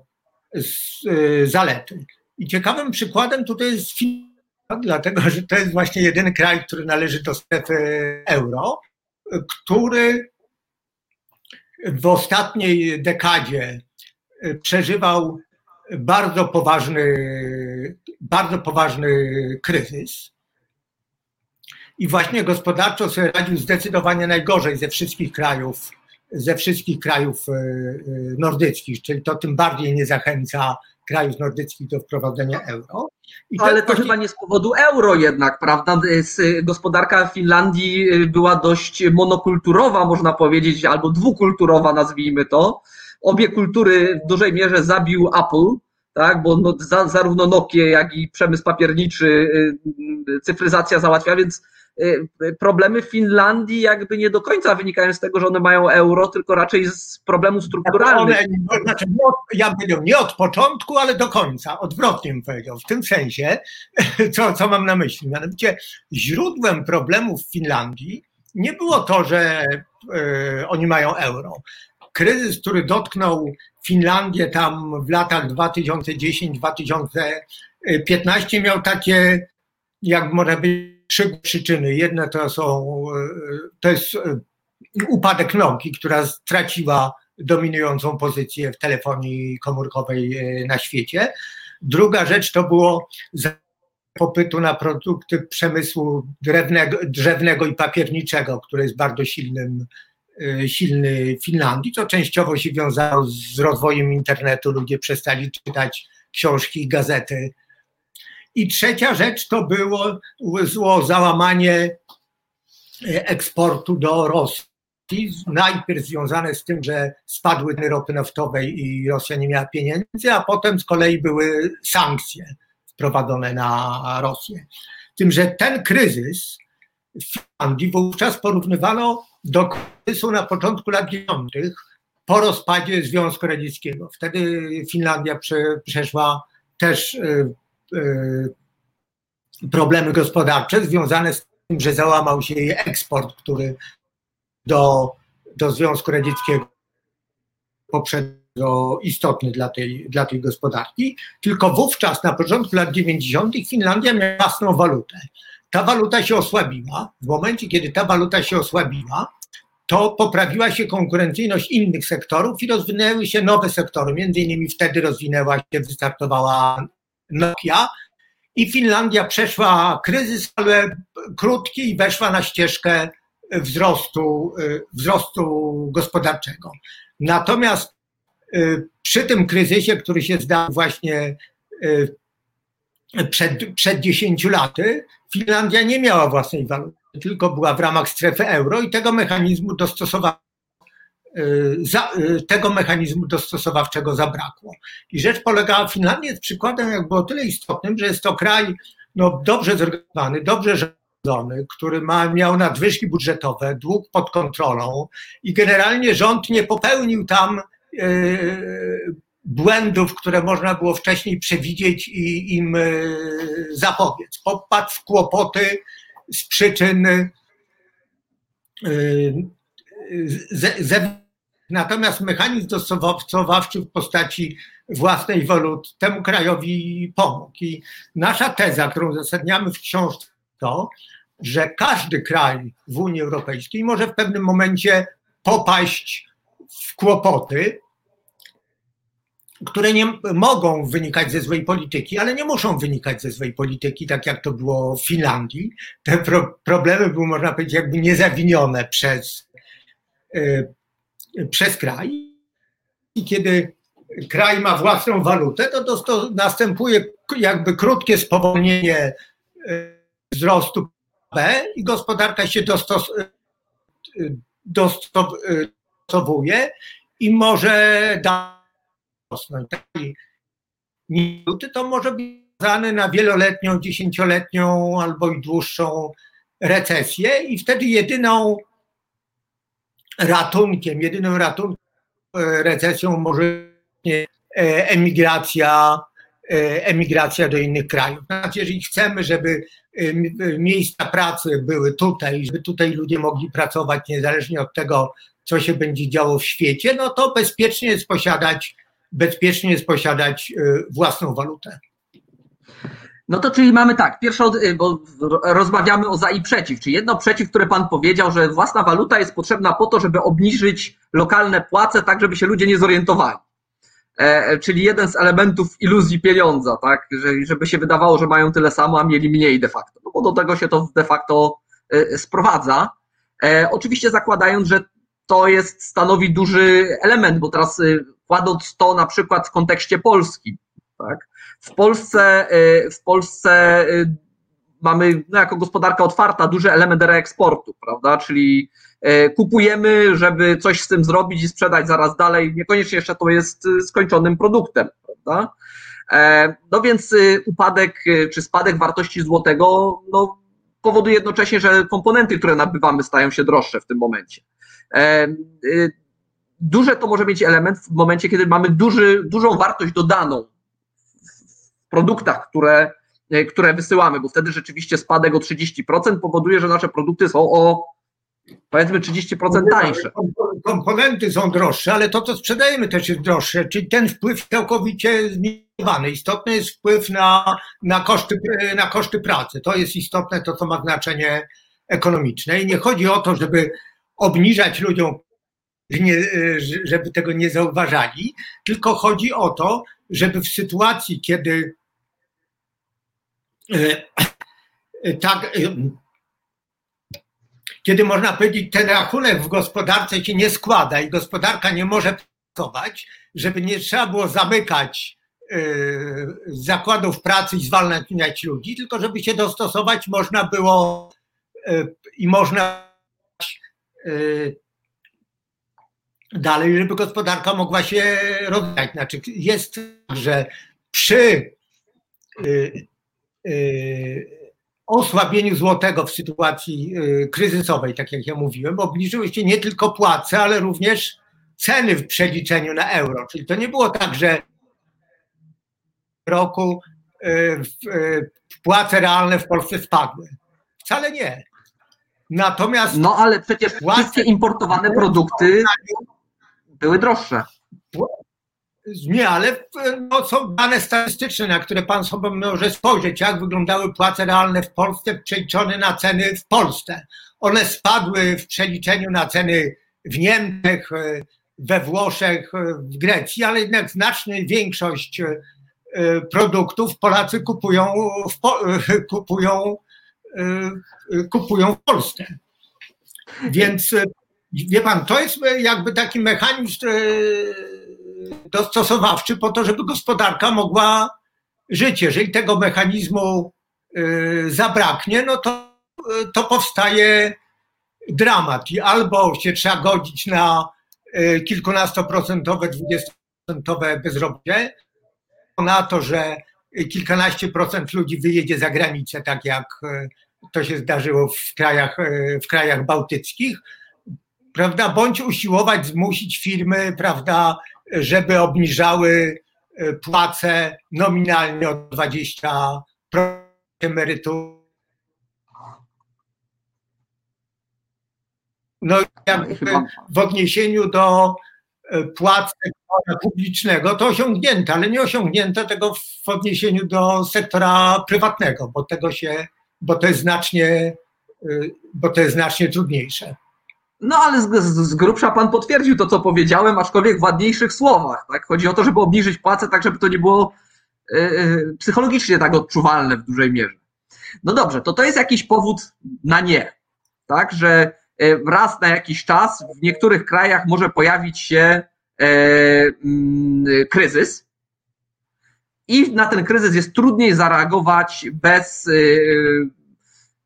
y, zalety. I ciekawym przykładem tutaj jest Finlandia, dlatego że to jest właśnie jedyny kraj, który należy do strefy euro, który w ostatniej dekadzie e, przeżywał bardzo poważny, bardzo poważny kryzys. I właśnie gospodarczo sobie radził zdecydowanie najgorzej ze wszystkich krajów, ze wszystkich krajów e, e, nordyckich, czyli to tym bardziej nie zachęca krajów nordyckich do wprowadzenia euro. I Ale to właśnie... chyba nie z powodu euro jednak, prawda? Gospodarka Finlandii była dość monokulturowa, można powiedzieć, albo dwukulturowa, nazwijmy to. Obie kultury w dużej mierze zabił Apple, tak, bo no, za, zarówno Nokia, jak i przemysł papierniczy cyfryzacja załatwia, więc problemy Finlandii jakby nie do końca wynikają z tego, że one mają euro, tylko raczej z problemu strukturalnych. One, znaczy, ja bym nie od początku, ale do końca, odwrotnie bym powiedział. W tym sensie, co, co mam na myśli? Mianowicie źródłem problemów w Finlandii nie było to, że y, oni mają euro. Kryzys, który dotknął Finlandię tam w latach 2010-2015 miał takie, jak może być trzy przyczyny. Jedna to są, to jest e, upadek Noki, która straciła dominującą pozycję w telefonii komórkowej e, na świecie. Druga rzecz to było popytu na produkty przemysłu drewnego, drzewnego i papierniczego, który jest bardzo silnym, e, silny w Finlandii, co częściowo się wiązało z rozwojem internetu. Ludzie przestali czytać książki i gazety i trzecia rzecz to było, było załamanie e, eksportu do Rosji. Najpierw związane z tym, że spadły ceny ropy naftowej i Rosja nie miała pieniędzy, a potem z kolei były sankcje wprowadzone na Rosję. Tym, że ten kryzys w Finlandii wówczas porównywano do kryzysu na początku lat 90. po rozpadzie Związku Radzieckiego. Wtedy Finlandia przeszła też e, problemy gospodarcze związane z tym, że załamał się jej eksport, który do, do Związku Radzieckiego poprzednio istotny dla tej, dla tej gospodarki. Tylko wówczas, na początku lat 90., Finlandia miała własną walutę. Ta waluta się osłabiła. W momencie, kiedy ta waluta się osłabiła, to poprawiła się konkurencyjność innych sektorów i rozwinęły się nowe sektory. Między innymi wtedy rozwinęła się, wystartowała Nokia i Finlandia przeszła kryzys, ale krótki i weszła na ścieżkę wzrostu, wzrostu gospodarczego. Natomiast y, przy tym kryzysie, który się zdał właśnie y, przed, przed 10 laty, Finlandia nie miała własnej waluty, tylko była w ramach strefy euro i tego mechanizmu dostosowała Y, za, y, tego mechanizmu dostosowawczego zabrakło. I rzecz polegała, Finlandia jest przykładem jakby o tyle istotnym, że jest to kraj no, dobrze zorganizowany, dobrze rządzony, który ma, miał nadwyżki budżetowe, dług pod kontrolą i generalnie rząd nie popełnił tam yy, błędów, które można było wcześniej przewidzieć i im yy, zapobiec. Popadł w kłopoty z przyczyn yy, ze, Natomiast mechanizm dostosowawczy w postaci własnej walut temu krajowi pomógł. I nasza teza, którą uzasadniamy w książce, to, że każdy kraj w Unii Europejskiej może w pewnym momencie popaść w kłopoty, które nie mogą wynikać ze złej polityki, ale nie muszą wynikać ze złej polityki, tak jak to było w Finlandii. Te pro problemy były, można powiedzieć, jakby niezawinione przez, y, przez kraj. I kiedy kraj ma własną walutę, to, to, to następuje jakby krótkie spowolnienie wzrostu B i gospodarka się dostos, dostosowuje i może rosnąć. Minuty to może być związane na wieloletnią, dziesięcioletnią albo i dłuższą recesję i wtedy jedyną ratunkiem, jedynym ratunkiem e, recesją może e, emigracja, e, emigracja do innych krajów. Znaczy, jeżeli chcemy, żeby miejsca pracy były tutaj, żeby tutaj ludzie mogli pracować niezależnie od tego, co się będzie działo w świecie, no to bezpiecznie jest posiadać, bezpiecznie jest posiadać własną walutę. No to czyli mamy tak, pierwsze, bo rozmawiamy o za i przeciw, czy jedno przeciw, które pan powiedział, że własna waluta jest potrzebna po to, żeby obniżyć lokalne płace, tak żeby się ludzie nie zorientowali. E, czyli jeden z elementów iluzji pieniądza, tak, że, żeby się wydawało, że mają tyle samo, a mieli mniej de facto, no bo do tego się to de facto e, sprowadza. E, oczywiście zakładając, że to jest, stanowi duży element, bo teraz e, kładąc to na przykład w kontekście Polski, tak, w Polsce, y, w Polsce y, mamy no, jako gospodarka otwarta duży element reeksportu, prawda? Czyli y, kupujemy, żeby coś z tym zrobić i sprzedać zaraz dalej. Niekoniecznie jeszcze to jest skończonym produktem, prawda? E, no więc upadek czy spadek wartości złotego no, powoduje jednocześnie, że komponenty, które nabywamy, stają się droższe w tym momencie. E, duże to może mieć element w momencie, kiedy mamy duży, dużą wartość dodaną produktach, które, e, które wysyłamy, bo wtedy rzeczywiście spadek o 30% powoduje, że nasze produkty są o powiedzmy 30% tańsze. Komponenty są droższe, ale to, co sprzedajemy też jest droższe, czyli ten wpływ całkowicie zminimowany. Istotny jest wpływ na, na, koszty, na koszty pracy. To jest istotne, to co ma znaczenie ekonomiczne. I nie chodzi o to, żeby obniżać ludziom, żeby tego nie zauważali, tylko chodzi o to, żeby w sytuacji, kiedy tak, e, kiedy można powiedzieć, ten rachunek w gospodarce się nie składa i gospodarka nie może pracować, żeby nie trzeba było zamykać zakładów pracy i zwalniać ludzi, tylko żeby się dostosować można było i można dalej, żeby gospodarka mogła się rozwijać. Znaczy jest tak, że przy osłabieniu złotego w sytuacji y, kryzysowej, tak jak ja mówiłem, obniżyły się nie tylko płace, ale również ceny w przeliczeniu na euro. Czyli to nie było tak, że w roku y, płace realne w Polsce spadły. Wcale nie. Natomiast. No ale przecież wszystkie importowane produkty były droższe. Nie, ale no, są dane statystyczne, na które pan sobie może spojrzeć, jak wyglądały płace realne w Polsce przeliczone na ceny w Polsce. One spadły w przeliczeniu na ceny w Niemczech, we Włoszech, w Grecji, ale jednak znaczna większość e, produktów Polacy kupują w, kupują, e, kupują w Polsce. Więc e, wie pan, to jest jakby taki mechanizm dostosowawczy po to, żeby gospodarka mogła żyć. Jeżeli tego mechanizmu y, zabraknie, no to, y, to powstaje dramat i albo się trzeba godzić na y, kilkunastoprocentowe, dwudziestoprocentowe bezrobocie, na to, że kilkanaście procent ludzi wyjedzie za granicę, tak jak to się zdarzyło w krajach, w krajach bałtyckich, prawda, bądź usiłować zmusić firmy, prawda, żeby obniżały e, płace nominalnie o 20% emerytur. No jakby w odniesieniu do e, płac sektora publicznego to osiągnięto, ale nie osiągnięto tego w odniesieniu do sektora prywatnego, bo tego się, bo to jest znacznie, e, bo to jest znacznie trudniejsze. No ale z, z, grubsza pan potwierdził to, co powiedziałem, aczkolwiek w ładniejszych słowach. Tak? Chodzi o to, żeby obniżyć płacę tak, żeby to nie było yy, psychologicznie tak odczuwalne w dużej mierze. No dobrze, to to jest jakiś powód na nie, tak, że raz na jakiś czas w niektórych krajach może pojawić się mm, kryzys. I na ten kryzys jest trudniej zareagować bez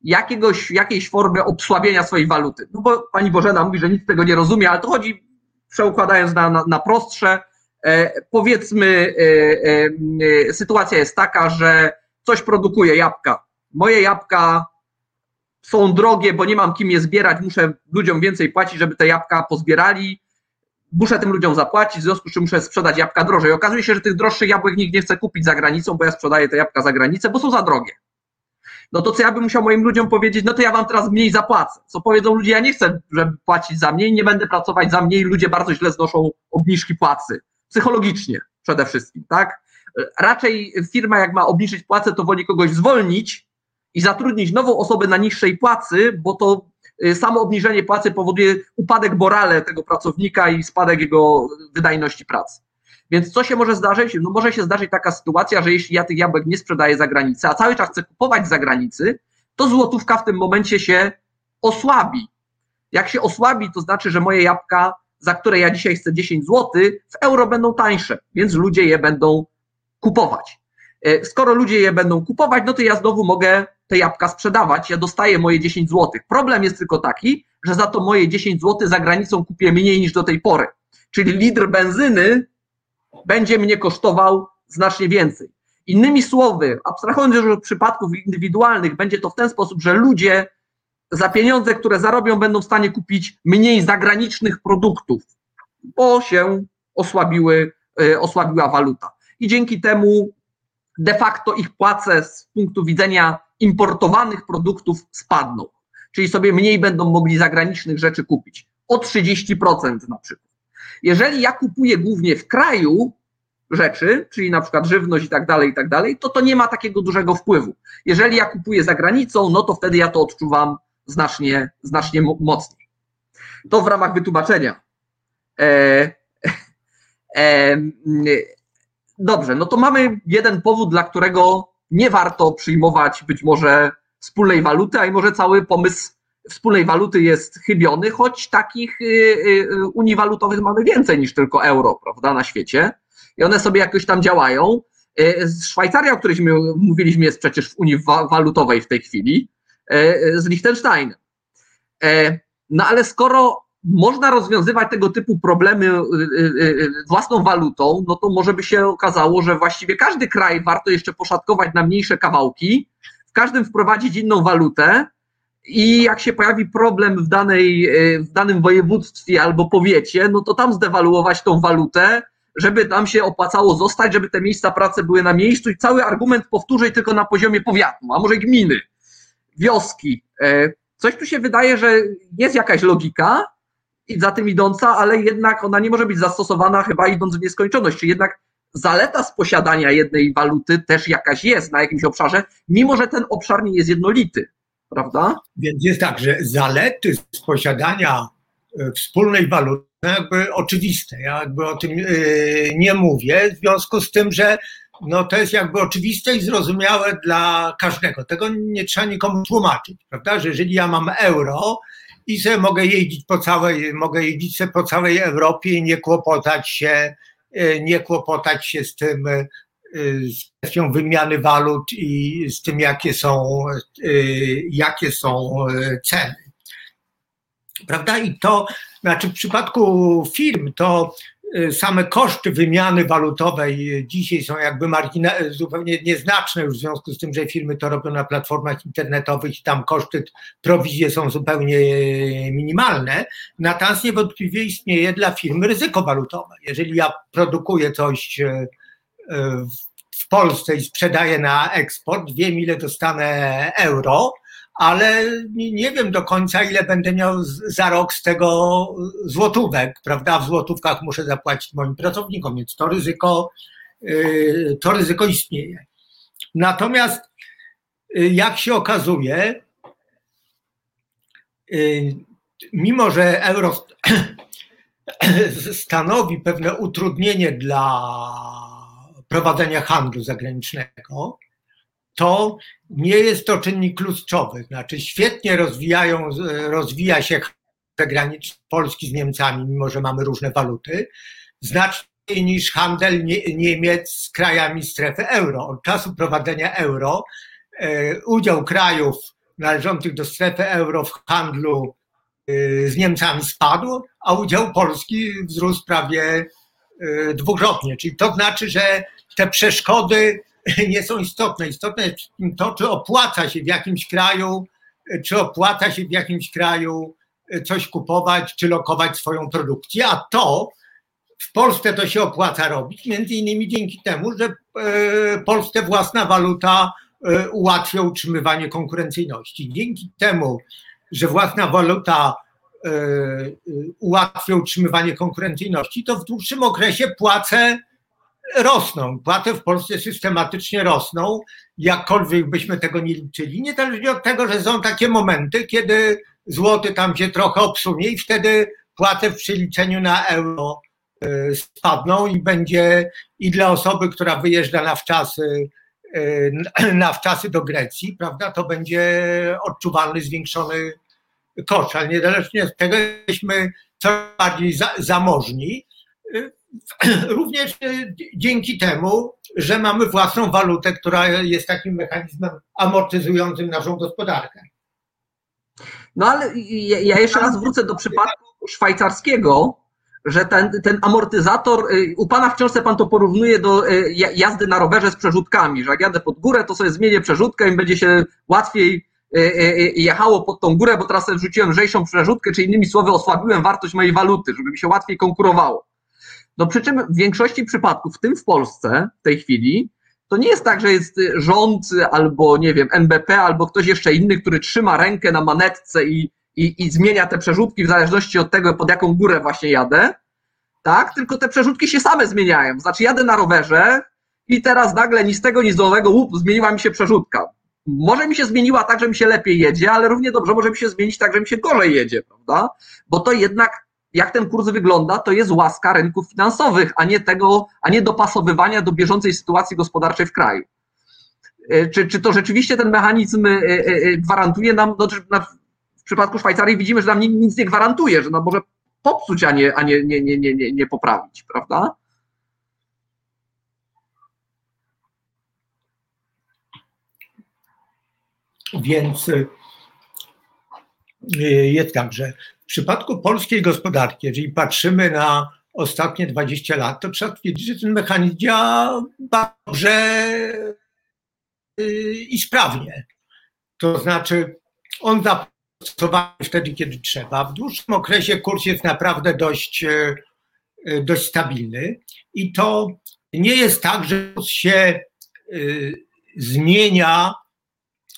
jakiegoś, jakiejś formy obsłabienia swojej waluty. No bo pani Bożena mówi, że nic z tego nie rozumie, ale to chodzi, przeukładając na, na, na prostsze, e, powiedzmy, e, e, sytuacja jest taka, że coś produkuje jabłka. Moje jabłka są drogie, bo nie mam kim je zbierać, muszę ludziom więcej płacić, żeby te jabłka pozbierali. Muszę tym ludziom zapłacić, w związku z czym muszę sprzedać jabłka drożej. Okazuje się, że tych droższych jabłek nikt nie chce kupić za granicą, bo ja sprzedaję te jabłka za granicę, bo są za drogie no to co ja bym musiał moim ludziom powiedzieć, no to ja wam teraz mniej zapłacę. Co powiedzą ludzie, ja nie chcę, żeby płacić za mniej, nie będę pracować za mniej, ludzie bardzo źle znoszą obniżki płacy. Psychologicznie przede wszystkim, tak? Raczej firma jak ma obniżyć płacę, to woli kogoś zwolnić i zatrudnić nową osobę na niższej płacy, bo to y, samo obniżenie płacy powoduje upadek morale tego pracownika i spadek jego wydajności pracy. Więc co się może zdarzyć? No może się zdarzyć taka sytuacja, że jeśli ja tych jabłek nie sprzedaję za granicę, a cały czas chcę kupować za granicy, to złotówka w tym momencie się osłabi. Jak się osłabi, to znaczy, że moje jabłka, za które ja dzisiaj chcę 10 zł, w euro będą tańsze, więc ludzie je będą kupować. E, skoro ludzie je będą kupować, no to ja znowu mogę te jabłka sprzedawać, ja dostaję moje 10 zł. Problem jest tylko taki, że za to moje 10 zł za granicą kupię mniej niż do tej pory. Czyli litr benzyny będzie mnie kosztował znacznie więcej. Innymi słowy, abstrahując już od przypadków indywidualnych, będzie to w ten sposób, że ludzie za pieniądze, które zarobią, będą w stanie kupić mniej zagranicznych produktów, bo się osłabiły, e, osłabiła waluta. I dzięki temu de facto ich płace z punktu widzenia importowanych produktów spadną. Czyli sobie mniej będą mogli zagranicznych rzeczy kupić. O 30% na przykład. Jeżeli ja kupuję głównie w kraju rzeczy, czyli na przykład żywność i tak dalej, i tak dalej, to to nie ma takiego dużego wpływu. Jeżeli ja kupuję za granicą, no to wtedy ja to odczuwam znacznie, znacznie mocniej. To w ramach wytłumaczenia. E, e, dobrze, no to mamy jeden powód, dla którego nie warto przyjmować być może wspólnej waluty, a i może cały pomysł wspólnej waluty jest chybiony, choć takich y, y, unii walutowych mamy więcej niż tylko euro, prawda, na świecie. I one sobie jakoś tam działają. Y, Szwajcaria, o której mówiliśmy, jest przecież w unii walutowej w tej chwili, z Liechtensteinem. No ale skoro można rozwiązywać tego typu problemy własną walutą, no to może by się okazało, że właściwie każdy kraj warto jeszcze poszatkować na mniejsze kawałki, w każdym wprowadzić inną walutę, i jak się pojawi problem w, danej, e, w danym województwie albo powiecie, no to tam zdewaluować tą walutę, żeby tam się opłacało zostać, żeby te miejsca pracy były na miejscu i cały argument powtórzyć tylko na poziomie powiatu, a może gminy, wioski. E, coś tu się wydaje, że jest jakaś logika i za tym idąca, ale jednak ona nie może być zastosowana chyba idąc w nieskończoność, czy jednak zaleta z posiadania jednej waluty też jakaś jest na jakimś obszarze, mimo że ten obszar nie jest jednolity prawda? Więc jest tak, że zalety z posiadania e, wspólnej waluty jakby oczywiste. Ja jakby o tym e, nie mówię, w związku z tym, że no to jest jakby oczywiste i zrozumiałe dla każdego. Tego nie trzeba nikomu tłumaczyć, prawda? Że jeżeli ja mam euro i sobie mogę jeździć po całej, mogę jeździć sobie po całej Europie i nie kłopotać się, e, nie kłopotać się z tym, z kwestią wymiany walut i z tym, jakie są, y, jakie są y, ceny. Prawda? I to, znaczy w przypadku firm, to same koszty wymiany walutowej dzisiaj są jakby margina, zupełnie nieznaczne już w związku z tym, że firmy to robią na platformach internetowych i tam koszty, prowizje są zupełnie minimalne. Natomiast niewątpliwie istnieje dla firmy ryzyko walutowe. Jeżeli ja produkuję coś w Polsce i sprzedaję na eksport, wiem ile dostanę euro, ale nie wiem do końca, ile będę miał za rok z tego złotówek, prawda? W złotówkach muszę zapłacić moim pracownikom, więc to ryzyko, y, to ryzyko istnieje. Natomiast y, jak się okazuje, y, mimo że euro stanowi pewne utrudnienie dla prowadzenia handlu zagranicznego, to nie jest to czynnik kluczowy. Znaczy świetnie rozwijają, rozwija się zagraniczny Polski z Niemcami, mimo że mamy różne waluty. znacznie niż handel Niemiec z krajami strefy euro. Od czasu prowadzenia euro udział krajów należących do strefy euro w handlu z Niemcami spadł, a udział Polski wzrósł prawie dwukrotnie. Czyli to znaczy, że te przeszkody nie są istotne. Istotne jest to, czy opłaca się w jakimś kraju, czy opłaca się w jakimś kraju coś kupować, czy lokować swoją produkcję, a to w Polsce to się opłaca robić, między innymi dzięki temu, że e, Polsce własna waluta e, ułatwia utrzymywanie konkurencyjności. Dzięki temu, że własna waluta e, ułatwia utrzymywanie konkurencyjności, to w dłuższym okresie płace rosną. Płace w Polsce systematycznie rosną, jakkolwiek byśmy tego nie liczyli, niezależnie od tego, że są takie momenty, kiedy złoty tam się trochę obsunie i wtedy płace w przeliczeniu na euro e, spadną i będzie i dla osoby, która wyjeżdża na wczasy, e, na wczasy do Grecji, prawda, to będzie odczuwalny, zwiększony koszt, ale niezależnie od tego jesteśmy coraz bardziej za, zamożni, e, również dzięki temu, że mamy własną walutę, która jest takim mechanizmem amortyzującym naszą gospodarkę. No ale ja jeszcze raz wrócę do przypadku szwajcarskiego, że ten, ten amortyzator, y, u pana w książce pan to porównuje do y, jazdy na rowerze z przerzutkami, że jak jadę pod górę, to sobie zmienię przerzutkę i będzie się łatwiej y, jechało pod tą górę, bo teraz sobie wrzuciłem lżejszą przerzutkę, czy innymi słowy osłabiłem wartość mojej waluty, żeby mi się łatwiej konkurowało. No przy czym w większości przypadków, w tym w Polsce w tej chwili, to nie jest tak, że jest rząd albo, nie wiem, NBP albo ktoś jeszcze inny, który trzyma rękę na manetce i, i, i zmienia te przerzutki w zależności od tego, pod jaką górę właśnie jadę, tak? Tylko te przerzutki się same zmieniają. Znaczy, jadę na rowerze i teraz nagle ni z tego, ni z nowego, łup, zmieniła mi się przerzutka. Może mi się zmieniła tak, że mi się lepiej jedzie, ale równie dobrze może mi się zmienić tak, że mi się gorzej jedzie, prawda? Bo to jednak jak ten kurs wygląda, to jest łaska rynków finansowych, a nie tego, a nie dopasowywania do bieżącej sytuacji gospodarczej w kraju. E, czy, czy to rzeczywiście ten mechanizm e, e, gwarantuje nam, no, w przypadku Szwajcarii widzimy, że nam nic nie gwarantuje, że nam może popsuć, a nie, a nie, nie, nie, nie, nie poprawić, prawda? Więc jest tak, że w przypadku polskiej gospodarki, jeżeli patrzymy na ostatnie 20 lat, to trzeba stwierdzić, że ten mechanizm działa dobrze y, i sprawnie. To znaczy, on zastosowany wtedy, kiedy trzeba. W dłuższym okresie kurs jest naprawdę dość, y, y, dość stabilny i to nie jest tak, że kurs się zmienia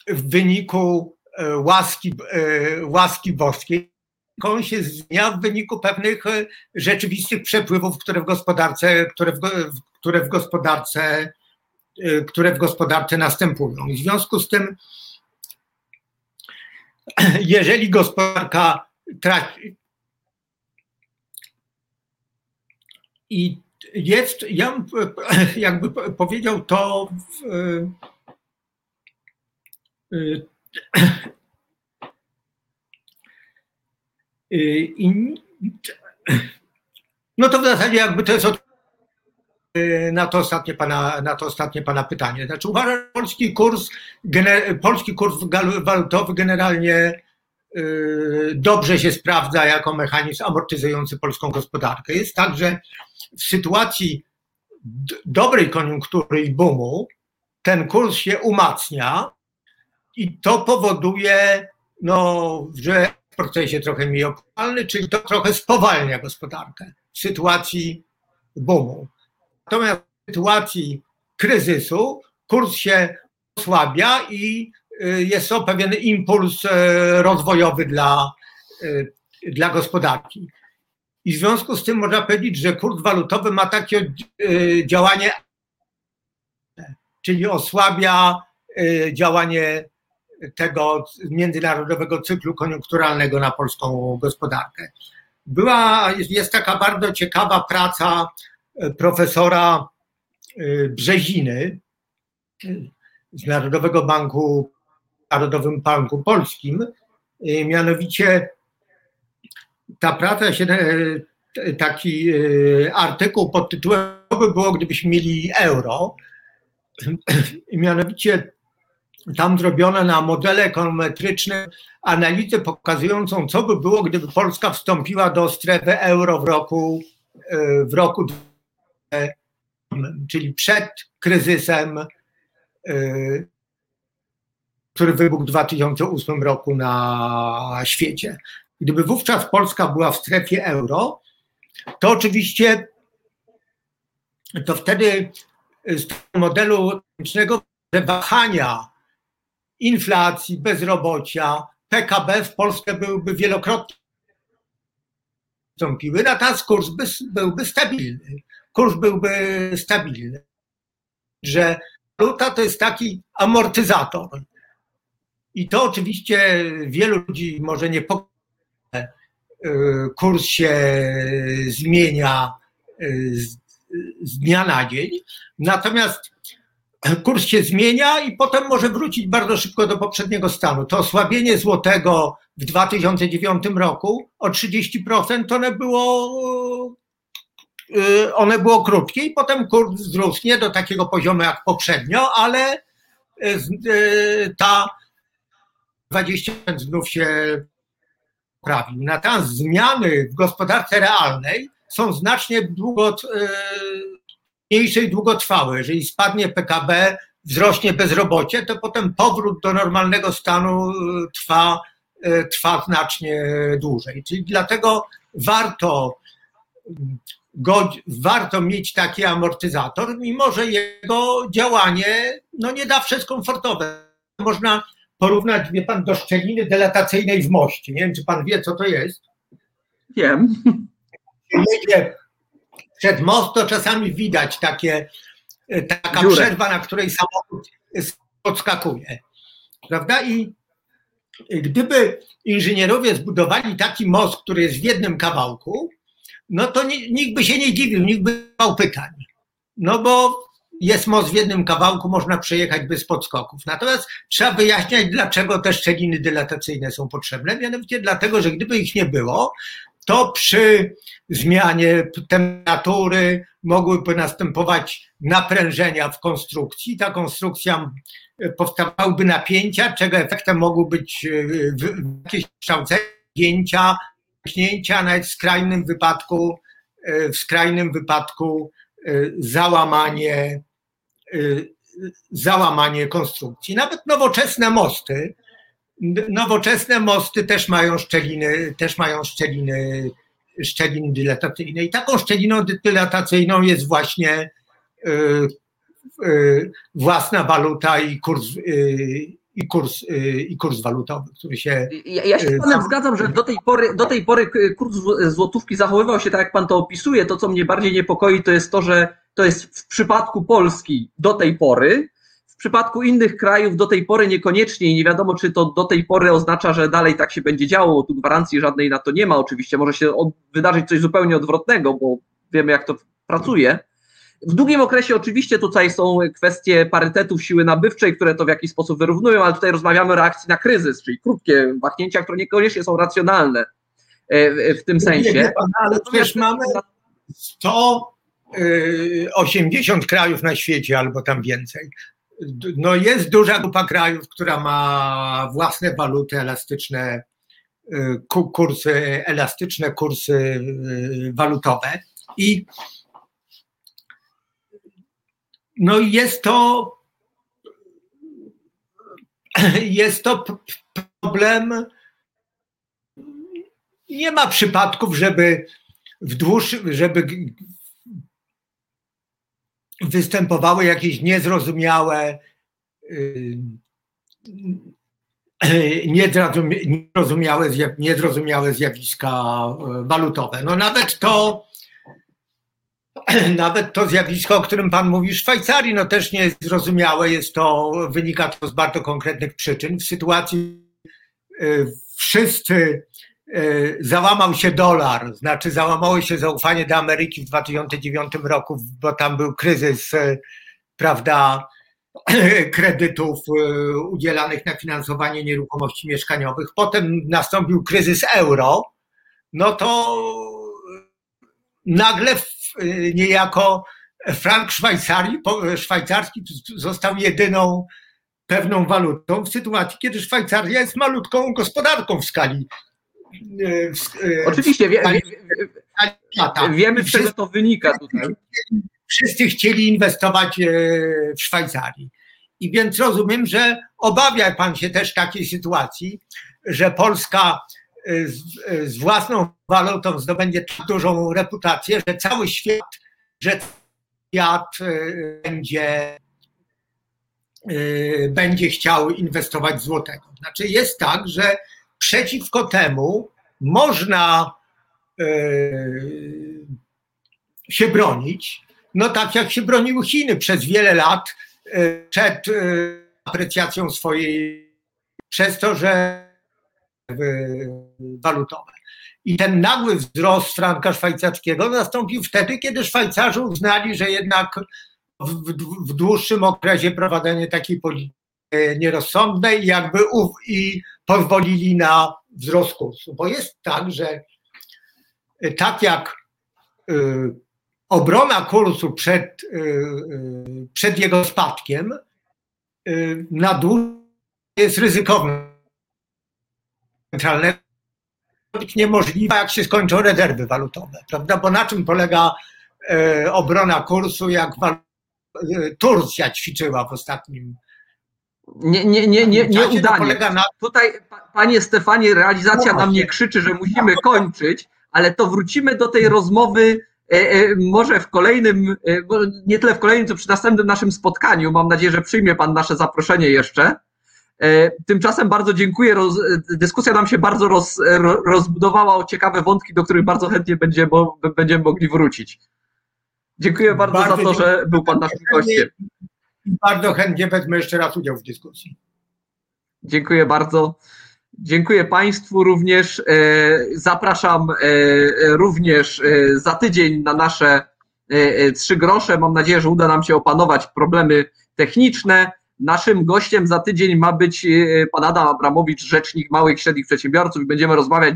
w wyniku łaski, łaski boskiej, on się zmienia w wyniku pewnych e, rzeczywistych przepływów, które w gospodarce, które w, które w gospodarce, e, które w gospodarce następują. I w związku z tym, jeżeli gospodarka traci i jest, ja jakby powiedział to w, e, Y, I, no to w zasadzie jakby to jest od, y, na to ostatnie pana, na to ostatnie pana pytanie. Znaczy uważam, że polski kurs, polski kurs walutowy generalnie y, dobrze się sprawdza jako mechanizm amortyzujący polską gospodarkę. Jest tak, że w sytuacji dobrej koniunktury i boomu ten kurs się umacnia i to powoduje, no, że procesie trochę mniej czyli to trochę spowalnia gospodarkę w sytuacji boomu. Natomiast w sytuacji kryzysu kurs się osłabia i y, jest to pewien impuls y, rozwojowy dla, y, dla gospodarki. I w związku z tym można powiedzieć, że kurs walutowy ma takie działanie, czyli osłabia działanie tego międzynarodowego cyklu koniunkturalnego na polską gospodarkę. Była, jest taka bardzo ciekawa praca e, profesora e, Brzeziny z Narodowego Banku, Narodowym Banku Polskim. E, mianowicie ta praca się taki artykuł pod tytułem by było, gdybyśmy mieli euro. Mianowicie tam zrobiono na modele ekonometryczne analizę pokazującą, co by było, gdyby Polska wstąpiła do strefy euro w roku, w roku czyli przed kryzysem, który wybuchł w 2008 roku na świecie. Gdyby wówczas Polska była w strefie euro, to oczywiście to wtedy z modelu ekonomicznego wahania inflacji, bezrobocia, PKB w Polsce byłby wielokrotnie wystąpiły, natomiast kurs by, byłby stabilny. Kurs byłby stabilny. Że waluta to jest taki amortyzator. I to oczywiście wielu ludzi może nie pokaże. Kurs się zmienia z, z dnia na dzień. Natomiast kurs się zmienia i potem może wrócić bardzo szybko do poprzedniego stanu. To osłabienie złotego w 2009 roku o 30% to one było, y, one było krótkie i potem kurs wzrósł nie do takiego poziomu jak poprzednio, ale y, y, ta 20 znów się poprawił. Natomiast zmiany w gospodarce realnej są znacznie długo mniejsze i długotrwałe. Jeżeli spadnie PKB, wzrośnie bezrobocie, to potem powrót do normalnego stanu y, trwa, y, trwa znacznie dłużej. Czyli dlatego warto, go, warto mieć taki amortyzator, mimo że jego działanie no, nie zawsze jest komfortowe. Można porównać, wie pan, do szczeliny delatacyjnej w moście. Nie wiem, czy pan wie, co to jest. Wiem. Jedzie przed most to czasami widać takie, e, taka Dziurę. przerwa, na której samochód podskakuje. Prawda? I gdyby inżynierowie zbudowali taki most, który jest w jednym kawałku, no to nikt by się nie dziwił, nikt by miał pytań. No bo jest most w jednym kawałku, można przejechać bez podskoków. Natomiast trzeba wyjaśniać, dlaczego te szczeliny dylatacyjne są potrzebne. Mianowicie dlatego, że gdyby ich nie było, to przy zmianie temperatury mogłyby następować naprężenia w konstrukcji. Ta konstrukcja powstawałyby napięcia, czego efektem mogły być e, jakieś kształcenia, pchnięcia, nawet w skrajnym wypadku, e, w skrajnym wypadku e, załamanie, załamanie konstrukcji. Nawet nowoczesne mosty, nowoczesne mosty też mają szczeliny, też mają szczeliny, szczeliny dylatacyjne. I taką szczeliną dylatacyjną jest właśnie y, y, własna waluta i kurs, y, i kurs, i kurs walutowy, który się. Ja, ja się z Panem zgadzam, że do tej, pory, do tej pory kurs złotówki zachowywał się tak, jak Pan to opisuje. To, co mnie bardziej niepokoi, to jest to, że to jest w przypadku Polski do tej pory, przypadku innych krajów do tej pory niekoniecznie i nie wiadomo, czy to do tej pory oznacza, że dalej tak się będzie działo. Tu gwarancji żadnej na to nie ma. Oczywiście może się wydarzyć coś zupełnie odwrotnego, bo wiemy, jak to pracuje. W długim okresie oczywiście tutaj są kwestie parytetów siły nabywczej, które to w jakiś sposób wyrównują, ale tutaj rozmawiamy o reakcji na kryzys, czyli krótkie wahnięcia, które niekoniecznie są racjonalne e, w tym sensie. Nie, ale przecież mamy 180 krajów na świecie albo tam więcej no jest duża grupa krajów, która ma własne waluty elastyczne, y, kursy elastyczne, kursy y, walutowe i no jest to jest to problem. Nie ma przypadków, żeby w dłuższym, żeby występowały jakieś niezrozumiałe, y, niezrozumiałe, niezrozumiałe zjawiska y, walutowe. No nawet to, nawet to zjawisko, o którym Pan mówi, w Szwajcarii, no też nie jest zrozumiałe, jest to, wynika to z bardzo konkretnych przyczyn. W sytuacji y, wszyscy E, załamał się dolar, znaczy załamało się zaufanie do Ameryki w 2009 roku, bo tam był kryzys, e, prawda, kredytów e, udzielanych na finansowanie nieruchomości mieszkaniowych. Potem nastąpił kryzys euro, no to nagle niejako frank szwajcarski został jedyną pewną walutą w sytuacji, kiedy Szwajcaria jest malutką gospodarką w skali. W, Oczywiście, wie, wie, wie, wiemy, z czego to wynika tutaj. Wszyscy chcieli inwestować w Szwajcarii. I więc rozumiem, że obawia pan się też takiej sytuacji, że Polska z, z własną walutą zdobędzie tak dużą reputację, że cały świat, że świat będzie, będzie chciał inwestować w złotego. Znaczy jest tak, że przeciwko temu można się bronić, no tak jak się broniły Chiny przez wiele lat przed aprecjacją swojej, przez to, że walutowe. I ten nagły wzrost franka szwajcarskiego nastąpił wtedy, kiedy Szwajcarzy uznali, że jednak w, w dłuższym okresie prowadzenie takiej polityki nierozsądnej jakby i pozwolili na wzrost kursu. Bo jest tak, że tak jak y, obrona kursu przed, y, y, przed jego spadkiem na dłuższy jest ryzykowna centralnego być niemożliwa, jak się skończą rezerwy walutowe, prawda? Bo na czym polega obrona kursu, jak Turcja ćwiczyła w ostatnim nie, nie, nie, nie, nie udanie. Tutaj, panie Stefanie, realizacja na mnie krzyczy, że musimy kończyć, ale to wrócimy do tej rozmowy e, może w kolejnym, nie tyle w kolejnym, co przy następnym naszym spotkaniu. Mam nadzieję, że przyjmie pan nasze zaproszenie jeszcze. E, tymczasem bardzo dziękuję. Dyskusja nam się bardzo roz, rozbudowała o ciekawe wątki, do których bardzo chętnie będzie, bo, będziemy mogli wrócić. Dziękuję bardzo, bardzo za to, że był Pan naszym gościem. Bardzo chętnie wezmę jeszcze raz udział w dyskusji. Dziękuję bardzo. Dziękuję Państwu również. E, zapraszam e, również za tydzień na nasze trzy grosze. Mam nadzieję, że uda nam się opanować problemy techniczne. Naszym gościem za tydzień ma być e, pan Adam Abramowicz, rzecznik małych i średnich przedsiębiorców i będziemy rozmawiać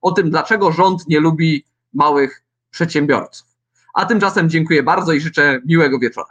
o tym, dlaczego rząd nie lubi małych przedsiębiorców. A tymczasem dziękuję bardzo i życzę miłego wieczora.